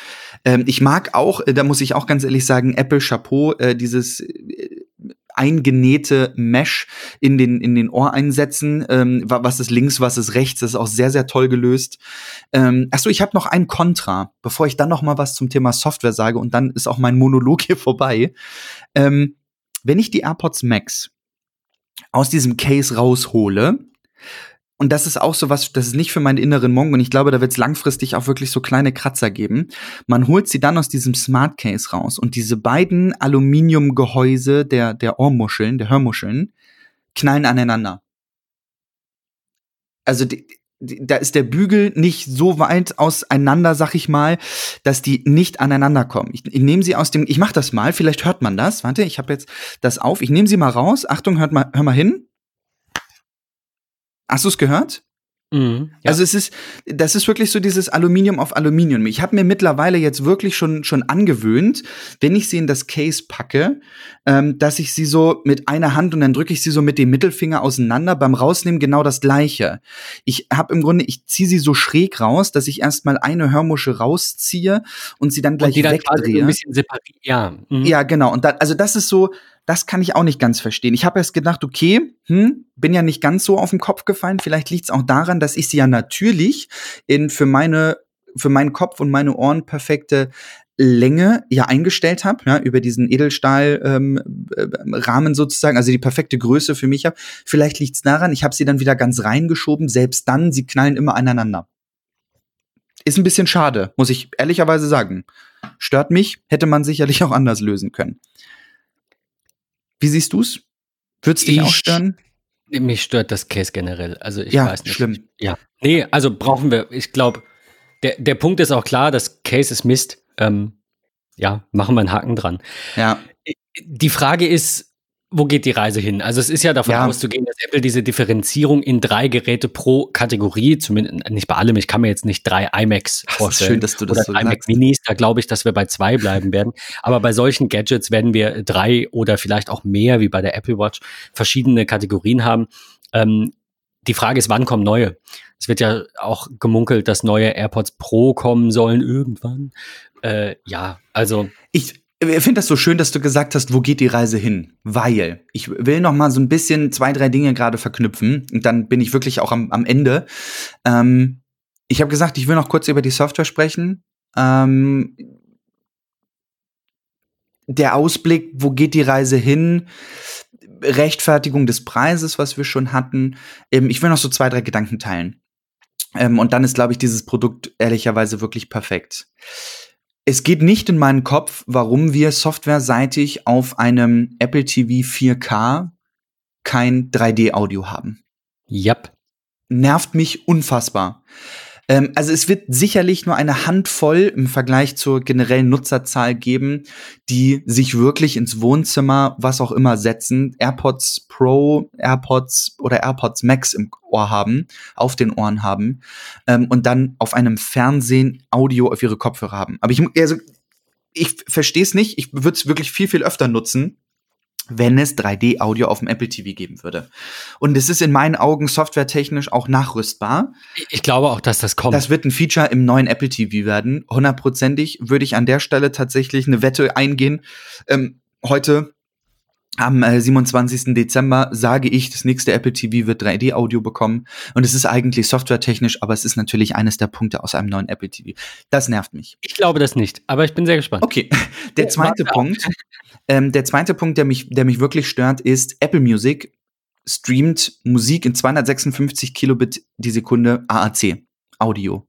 Ähm, ich mag auch, äh, da muss ich auch ganz ehrlich sagen, Apple Chapeau, äh, dieses äh, eingenähte Mesh in den, in den Ohreinsätzen. Ähm, was ist links, was ist rechts, das ist auch sehr, sehr toll gelöst. Ähm, achso, ich habe noch ein Kontra, bevor ich dann noch mal was zum Thema Software sage und dann ist auch mein Monolog hier vorbei. Ähm, wenn ich die AirPods Max aus diesem Case raushole, und das ist auch so was, das ist nicht für meinen inneren Monk und ich glaube, da wird es langfristig auch wirklich so kleine Kratzer geben. Man holt sie dann aus diesem Smart Case raus und diese beiden Aluminiumgehäuse der, der Ohrmuscheln, der Hörmuscheln, knallen aneinander. Also die, die, da ist der Bügel nicht so weit auseinander, sag ich mal, dass die nicht aneinander kommen. Ich, ich nehme sie aus dem, ich mach das mal, vielleicht hört man das. Warte, ich habe jetzt das auf. Ich nehme sie mal raus. Achtung, hört mal, hör mal hin. Hast du es gehört? Mhm, ja. Also es ist, das ist wirklich so dieses Aluminium auf Aluminium. Ich habe mir mittlerweile jetzt wirklich schon schon angewöhnt, wenn ich sie in das Case packe, ähm, dass ich sie so mit einer Hand und dann drücke ich sie so mit dem Mittelfinger auseinander. Beim Rausnehmen genau das Gleiche. Ich habe im Grunde, ich ziehe sie so schräg raus, dass ich erstmal eine Hörmusche rausziehe und sie dann gleich und dann wegdrehe. Ein bisschen separiert. Ja. Mhm. ja, genau. Und dann, also das ist so, das kann ich auch nicht ganz verstehen. Ich habe erst gedacht, okay, hm, bin ja nicht ganz so auf den Kopf gefallen. Vielleicht liegt es auch daran, dass ich sie ja natürlich in für meine für meinen Kopf und meine Ohren perfekte Länge ja eingestellt habe, ja, über diesen Edelstahl-Rahmen ähm, sozusagen, also die perfekte Größe für mich habe. Vielleicht liegt es daran, ich habe sie dann wieder ganz reingeschoben, selbst dann, sie knallen immer aneinander. Ist ein bisschen schade, muss ich ehrlicherweise sagen. Stört mich, hätte man sicherlich auch anders lösen können. Wie siehst du's? Würd's dich ich, auch stören? Mich stört das Case generell. Also ich ja, weiß nicht. Schlimm. Ja. Nee, also brauchen wir, ich glaube, der, der Punkt ist auch klar, das Case ist Mist. Ähm, ja, machen wir einen Haken dran. Ja. Die Frage ist, wo geht die Reise hin? Also es ist ja davon ja. auszugehen, dass Apple diese Differenzierung in drei Geräte pro Kategorie, zumindest nicht bei allem, ich kann mir jetzt nicht drei iMacs Ach, vorstellen. Schön, dass du das oder so drei Mac Minis, da glaube ich, dass wir bei zwei bleiben werden. Aber bei solchen Gadgets werden wir drei oder vielleicht auch mehr, wie bei der Apple Watch, verschiedene Kategorien haben. Ähm, die Frage ist, wann kommen neue? Es wird ja auch gemunkelt, dass neue AirPods Pro kommen sollen irgendwann. Äh, ja, also. Ich, finde das so schön, dass du gesagt hast, wo geht die Reise hin? Weil ich will noch mal so ein bisschen zwei, drei Dinge gerade verknüpfen und dann bin ich wirklich auch am, am Ende. Ähm, ich habe gesagt, ich will noch kurz über die Software sprechen. Ähm, der Ausblick, wo geht die Reise hin? Rechtfertigung des Preises, was wir schon hatten. Ähm, ich will noch so zwei, drei Gedanken teilen. Ähm, und dann ist, glaube ich, dieses Produkt ehrlicherweise wirklich perfekt es geht nicht in meinen Kopf, warum wir softwareseitig auf einem Apple TV 4K kein 3D-Audio haben. Yep. Nervt mich unfassbar. Ähm, also es wird sicherlich nur eine Handvoll im Vergleich zur generellen Nutzerzahl geben, die sich wirklich ins Wohnzimmer, was auch immer, setzen, AirPods Pro, AirPods oder AirPods Max im Ohr haben, auf den Ohren haben ähm, und dann auf einem Fernsehen Audio auf ihre Kopfhörer haben. Aber ich, also, ich verstehe es nicht. Ich würde es wirklich viel, viel öfter nutzen wenn es 3D-Audio auf dem Apple TV geben würde. Und es ist in meinen Augen softwaretechnisch auch nachrüstbar. Ich glaube auch, dass das kommt. Das wird ein Feature im neuen Apple TV werden. Hundertprozentig würde ich an der Stelle tatsächlich eine Wette eingehen. Ähm, heute am äh, 27. Dezember sage ich, das nächste Apple TV wird 3D-Audio bekommen. Und es ist eigentlich softwaretechnisch, aber es ist natürlich eines der Punkte aus einem neuen Apple TV. Das nervt mich. Ich glaube das nicht, aber ich bin sehr gespannt. Okay, [laughs] der zweite oh, Punkt, ähm, der zweite Punkt, der mich, der mich wirklich stört, ist Apple Music streamt Musik in 256 Kilobit die Sekunde AAC. Audio.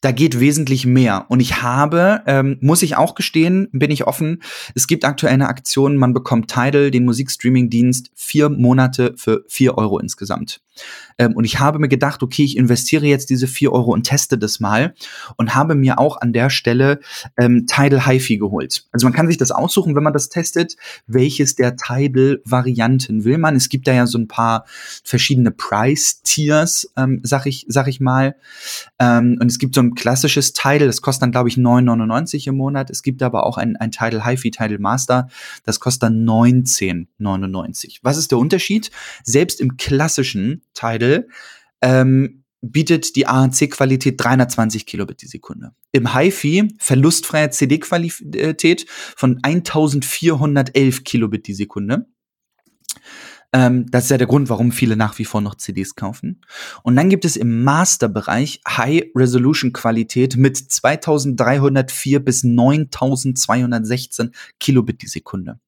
Da geht wesentlich mehr. Und ich habe, ähm, muss ich auch gestehen, bin ich offen, es gibt aktuell eine Aktion, man bekommt Tidal, den Musikstreaming-Dienst, vier Monate für vier Euro insgesamt. Ähm, und ich habe mir gedacht, okay, ich investiere jetzt diese vier Euro und teste das mal und habe mir auch an der Stelle ähm, Tidal HiFi geholt. Also man kann sich das aussuchen, wenn man das testet, welches der Tidal-Varianten will man. Es gibt da ja so ein paar verschiedene Price-Tiers, ähm, sag ich, sag ich mal. Ähm, und es gibt so ein klassisches Tidal, das kostet dann, glaube ich, 9,99 im Monat. Es gibt aber auch ein, ein Tidal HiFi, Tidal Master, das kostet dann 19,99. Was ist der Unterschied? Selbst im klassischen Tidal ähm, bietet die ANC-Qualität 320 Kilobit die Sekunde. Im HiFi verlustfreie CD-Qualität von 1411 Kilobit die Sekunde. Ähm, das ist ja der Grund, warum viele nach wie vor noch CDs kaufen. Und dann gibt es im Master-Bereich High-Resolution-Qualität mit 2304 bis 9216 Kilobit die Sekunde.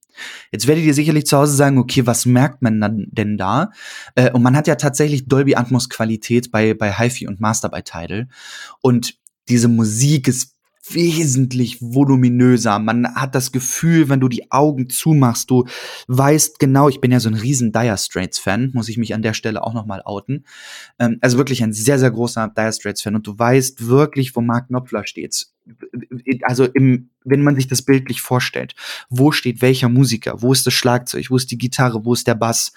Jetzt werdet ihr sicherlich zu Hause sagen, okay, was merkt man denn da? Äh, und man hat ja tatsächlich Dolby Atmos Qualität bei, bei HiFi und Master bei Tidal. Und diese Musik ist wesentlich voluminöser. Man hat das Gefühl, wenn du die Augen zumachst, du weißt genau, ich bin ja so ein riesen Dire Straits Fan, muss ich mich an der Stelle auch nochmal outen. Ähm, also wirklich ein sehr, sehr großer Dire Straits Fan und du weißt wirklich, wo Mark Knopfler steht. Also im, wenn man sich das bildlich vorstellt, wo steht welcher Musiker, wo ist das Schlagzeug, wo ist die Gitarre, wo ist der Bass,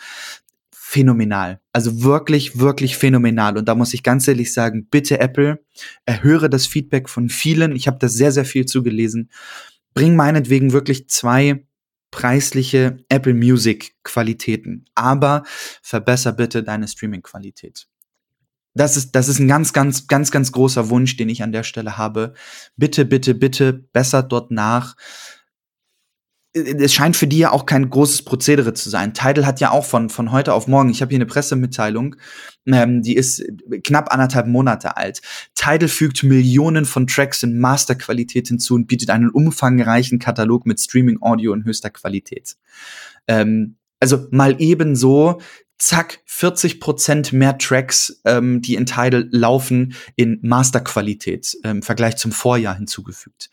phänomenal. Also wirklich, wirklich phänomenal. Und da muss ich ganz ehrlich sagen, bitte Apple, erhöre das Feedback von vielen. Ich habe da sehr, sehr viel zugelesen. Bring meinetwegen wirklich zwei preisliche Apple Music Qualitäten, aber verbesser bitte deine Streaming Qualität. Das ist, das ist ein ganz, ganz, ganz, ganz großer Wunsch, den ich an der Stelle habe. Bitte, bitte, bitte bessert dort nach es scheint für die ja auch kein großes Prozedere zu sein. Tidal hat ja auch von, von heute auf morgen, ich habe hier eine Pressemitteilung, ähm, die ist knapp anderthalb Monate alt. Tidal fügt Millionen von Tracks in Masterqualität hinzu und bietet einen umfangreichen Katalog mit Streaming-Audio in höchster Qualität. Ähm, also mal ebenso zack, 40 Prozent mehr Tracks, ähm, die in Tidal laufen, in Masterqualität ähm, im Vergleich zum Vorjahr hinzugefügt.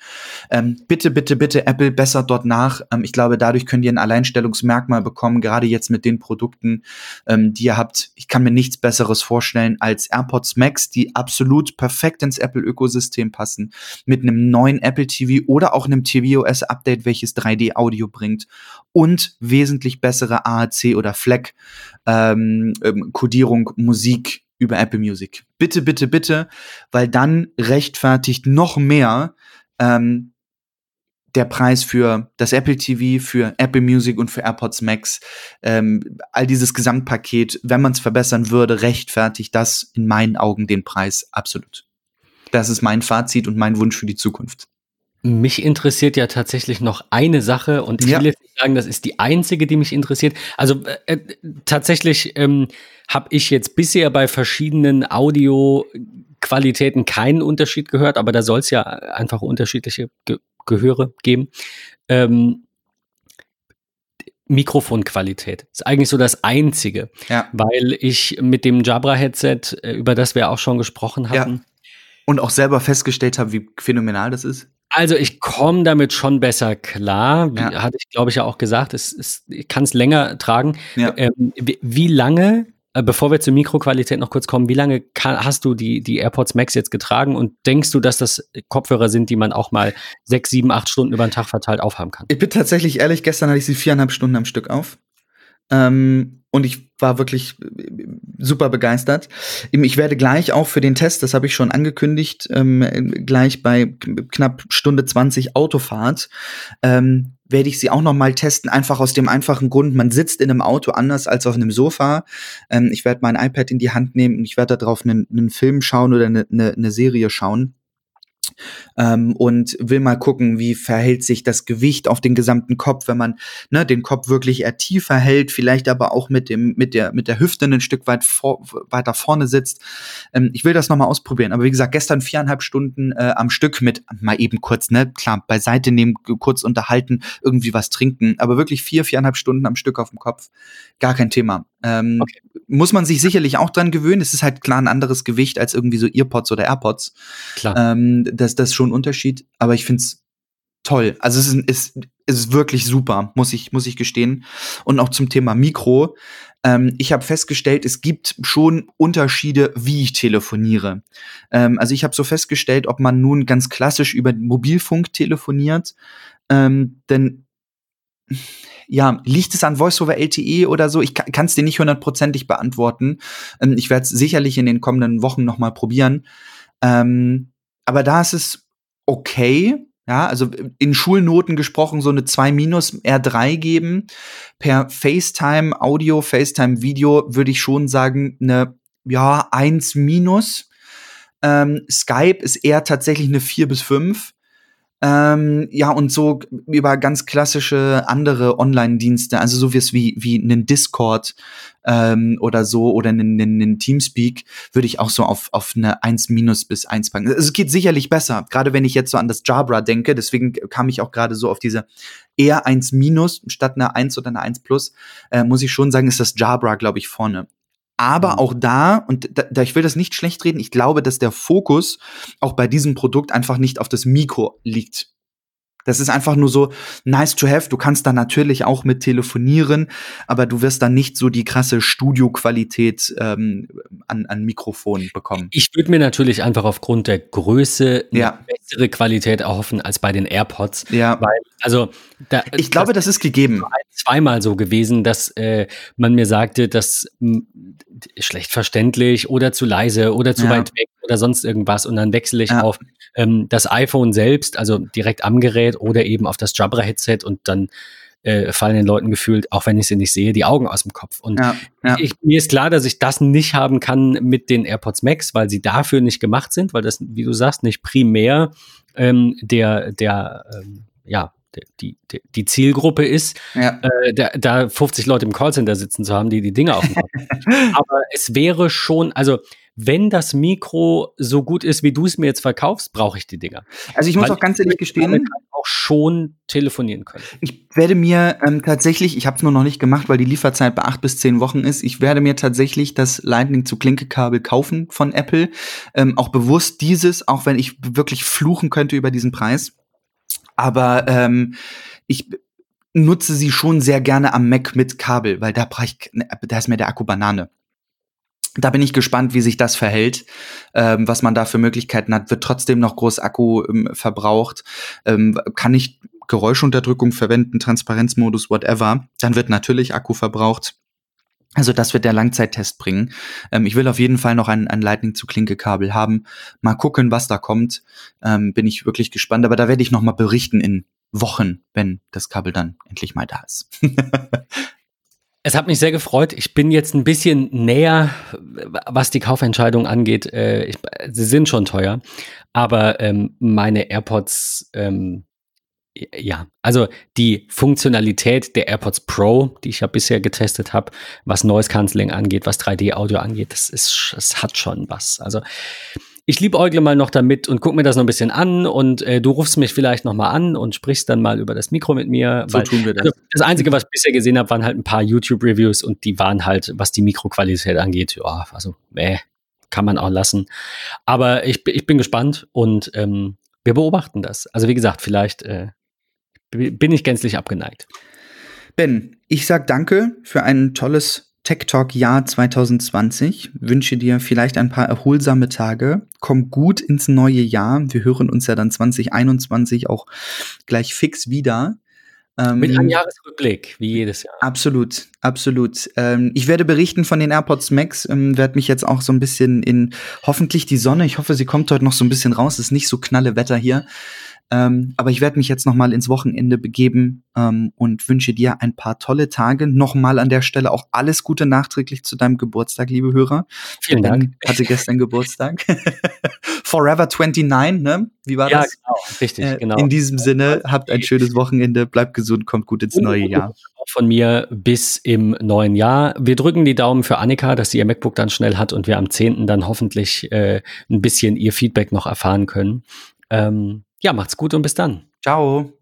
Ähm, bitte, bitte, bitte, Apple besser dort nach. Ähm, ich glaube, dadurch könnt ihr ein Alleinstellungsmerkmal bekommen, gerade jetzt mit den Produkten, ähm, die ihr habt. Ich kann mir nichts Besseres vorstellen als AirPods Max, die absolut perfekt ins Apple-Ökosystem passen, mit einem neuen Apple TV oder auch einem tvOS-Update, welches 3D-Audio bringt und wesentlich bessere AAC oder FLAC ähm, ähm, Codierung Musik über Apple Music. Bitte, bitte, bitte, weil dann rechtfertigt noch mehr ähm, der Preis für das Apple TV, für Apple Music und für AirPods Max. Ähm, all dieses Gesamtpaket, wenn man es verbessern würde, rechtfertigt das in meinen Augen den Preis absolut. Das ist mein Fazit und mein Wunsch für die Zukunft. Mich interessiert ja tatsächlich noch eine Sache und ich ja. will jetzt nicht sagen, das ist die einzige, die mich interessiert. Also äh, äh tatsächlich ähm, habe ich jetzt bisher bei verschiedenen Audioqualitäten keinen Unterschied gehört, aber da soll es ja einfach unterschiedliche Ge Gehöre geben. Ähm, Mikrofonqualität ist eigentlich so das Einzige, ja. weil ich mit dem Jabra-Headset, äh, über das wir auch schon gesprochen hatten, ja. und auch selber festgestellt habe, wie phänomenal das ist. Also ich komme damit schon besser klar. Wie, Ja. Hatte ich, glaube ich, ja auch gesagt. Es, es, ich kann es länger tragen. Ja. Ähm, wie, wie lange, äh, bevor wir zur Mikroqualität noch kurz kommen, wie lange kann, hast du die, die AirPods Max jetzt getragen und denkst du, dass das Kopfhörer sind, die man auch mal sechs, sieben, acht Stunden über den Tag verteilt aufhaben kann? Ich bin tatsächlich ehrlich, gestern hatte ich sie viereinhalb Stunden am Stück auf. Ähm, und ich war wirklich äh, super begeistert. Ich werde gleich auch für den Test, das habe ich schon angekündigt, ähm, gleich bei knapp Stunde 20 Autofahrt, ähm, werde ich sie auch noch mal testen, einfach aus dem einfachen Grund, man sitzt in einem Auto anders als auf einem Sofa. Ähm, ich werde mein iPad in die Hand nehmen und ich werde darauf einen, einen Film schauen oder eine, eine, eine Serie schauen ähm, und will mal gucken, wie verhält sich das Gewicht auf den gesamten Kopf, wenn man ne, den Kopf wirklich eher tiefer hält, vielleicht aber auch mit dem mit der mit der Hüfte ein Stück weit vor, weiter vorne sitzt. Ähm, ich will das noch mal ausprobieren. Aber wie gesagt, gestern viereinhalb Stunden äh, am Stück mit mal eben kurz ne klar beiseite nehmen, kurz unterhalten, irgendwie was trinken, aber wirklich vier viereinhalb Stunden am Stück auf dem Kopf, gar kein Thema. Ähm, Okay. Muss man sich sicherlich auch dran gewöhnen. Es ist halt klar ein anderes Gewicht als irgendwie so Earpods oder AirPods. Klar. Ähm, das, das ist schon ein Unterschied, aber ich find's toll. Also es ist, ist, es ist wirklich super, muss ich, muss ich gestehen. Und auch zum Thema Mikro. Ähm, ich habe festgestellt, es gibt schon Unterschiede, wie ich telefoniere. Ähm, also ich habe so festgestellt, ob man nun ganz klassisch über Mobilfunk telefoniert, ähm, denn ja, liegt es an Voice over LTE oder so? Ich kann es dir nicht hundertprozentig beantworten. Ähm, ich werde es sicherlich in den kommenden Wochen noch mal probieren. Ähm, aber da ist es okay. Ja, also in Schulnoten gesprochen so eine 2 minus R3 geben. Per FaceTime Audio, FaceTime Video würde ich schon sagen eine ja 1 minus. Ähm, Skype ist eher tatsächlich eine 4 bis 5. Ähm, ja, und so über ganz klassische andere Online-Dienste, also so wie wie, wie einen Discord ähm, oder so oder einen, einen Teamspeak, würde ich auch so auf, auf eine 1 minus bis 1 packen. Also es geht sicherlich besser, gerade wenn ich jetzt so an das Jabra denke, deswegen kam ich auch gerade so auf diese eher 1 minus statt einer 1 oder einer 1 plus, äh, muss ich schon sagen, ist das Jabra, glaube ich, vorne. Aber Mhm. auch da, und da, da, ich will das nicht schlecht reden, ich glaube, dass der Fokus auch bei diesem Produkt einfach nicht auf das Mikro liegt. Das ist einfach nur so nice to have. Du kannst da natürlich auch mit telefonieren, aber du wirst dann nicht so die krasse Studioqualität ähm, an, an Mikrofon bekommen. Ich würde mir natürlich einfach aufgrund der Größe eine Ja. bessere Qualität erhoffen als bei den AirPods. Ja, Weil, also, da, ich glaube, das ist gegeben. zweimal so gewesen, dass äh, man mir sagte, dass mh, schlecht verständlich oder zu leise oder zu Ja. weit weg oder sonst irgendwas und dann wechsle ich Ja. auf ähm, das iPhone selbst, also direkt am Gerät oder eben auf das Jabra-Headset und dann äh, fallen den Leuten gefühlt, auch wenn ich sie nicht sehe, die Augen aus dem Kopf. Und Ja, ja. ich, mir ist klar, dass ich das nicht haben kann mit den AirPods Max, weil sie dafür nicht gemacht sind, weil das, wie du sagst, nicht primär ähm, der, der, ähm, ja, die, die, die Zielgruppe ist, ja. äh, da, da 50 Leute im Callcenter sitzen zu haben, die die Dinge auf dem Kopf. [laughs] Aber es wäre schon, also wenn das Mikro so gut ist, wie du es mir jetzt verkaufst, brauche ich die Dinger. Also ich muss Weil auch ganz ehrlich gestehen, auch schon telefonieren können. Ich werde mir ähm, tatsächlich, ich habe es nur noch nicht gemacht, weil die Lieferzeit bei acht bis zehn Wochen ist, ich werde mir tatsächlich das Lightning zu Klinke-Kabel kaufen von Apple. Ähm, auch bewusst dieses, auch wenn ich wirklich fluchen könnte über diesen Preis. Aber ähm, ich nutze sie schon sehr gerne am Mac mit Kabel, weil da brauche ich, da ist mir der Akku Banane. Da bin ich gespannt, wie sich das verhält, ähm, was man da für Möglichkeiten hat. Wird trotzdem noch groß Akku ähm, verbraucht? Ähm, kann ich Geräuschunterdrückung verwenden, Transparenzmodus, whatever? Dann wird natürlich Akku verbraucht. Also das wird der Langzeittest bringen. Ähm, ich will auf jeden Fall noch ein, ein Lightning zu Klinke-Kabel haben. Mal gucken, was da kommt. Ähm, bin ich wirklich gespannt. Aber da werde ich noch mal berichten in Wochen, wenn das Kabel dann endlich mal da ist. [laughs] Es hat mich sehr gefreut. Ich bin jetzt ein bisschen näher, was die Kaufentscheidung angeht. Äh, ich, sie sind schon teuer, aber ähm, meine AirPods, ähm, ja, also die Funktionalität der AirPods Pro, die ich ja bisher getestet habe, was Noise Cancelling angeht, was 3D-Audio angeht, das ist, es hat schon was. Also ich liebäugle mal noch damit und guck mir das noch ein bisschen an und äh, du rufst mich vielleicht noch mal an und sprichst dann mal über das Mikro mit mir. So tun wir das. Also das Einzige, was ich bisher gesehen habe, waren halt ein paar YouTube-Reviews und die waren halt, was die Mikroqualität angeht, ja, also, äh, kann man auch lassen. Aber ich, ich bin gespannt und ähm, wir beobachten das. Also wie gesagt, vielleicht äh, bin ich gänzlich abgeneigt. Ben, ich sag danke für ein tolles Tech Talk Jahr 2020. Wünsche dir vielleicht ein paar erholsame Tage. Komm gut ins neue Jahr. Wir hören uns ja dann 2021 auch gleich fix wieder. Ähm, Mit einem Jahresrückblick, wie jedes Jahr. Absolut, absolut. Ähm, ich werde berichten von den AirPods Max, ähm, werde mich jetzt auch so ein bisschen in hoffentlich die Sonne, ich hoffe, sie kommt heute noch so ein bisschen raus, es ist nicht so knalle Wetter hier. Ähm, aber ich werde mich jetzt noch mal ins Wochenende begeben ähm, und wünsche dir ein paar tolle Tage. Nochmal an der Stelle auch alles Gute nachträglich zu deinem Geburtstag, liebe Hörer. Vielen Dank. Hatte gestern [laughs] Geburtstag. [laughs] Forever 29, ne? Wie war ja, das? Genau, richtig, äh, genau. In diesem Sinne, habt ein schönes Wochenende, bleibt gesund, kommt gut ins neue Jahr. Von mir bis im neuen Jahr. Wir drücken die Daumen für Annika, dass sie ihr MacBook dann schnell hat und wir am 10. dann hoffentlich äh, ein bisschen ihr Feedback noch erfahren können. Ähm, ja, macht's gut und bis dann. Ciao.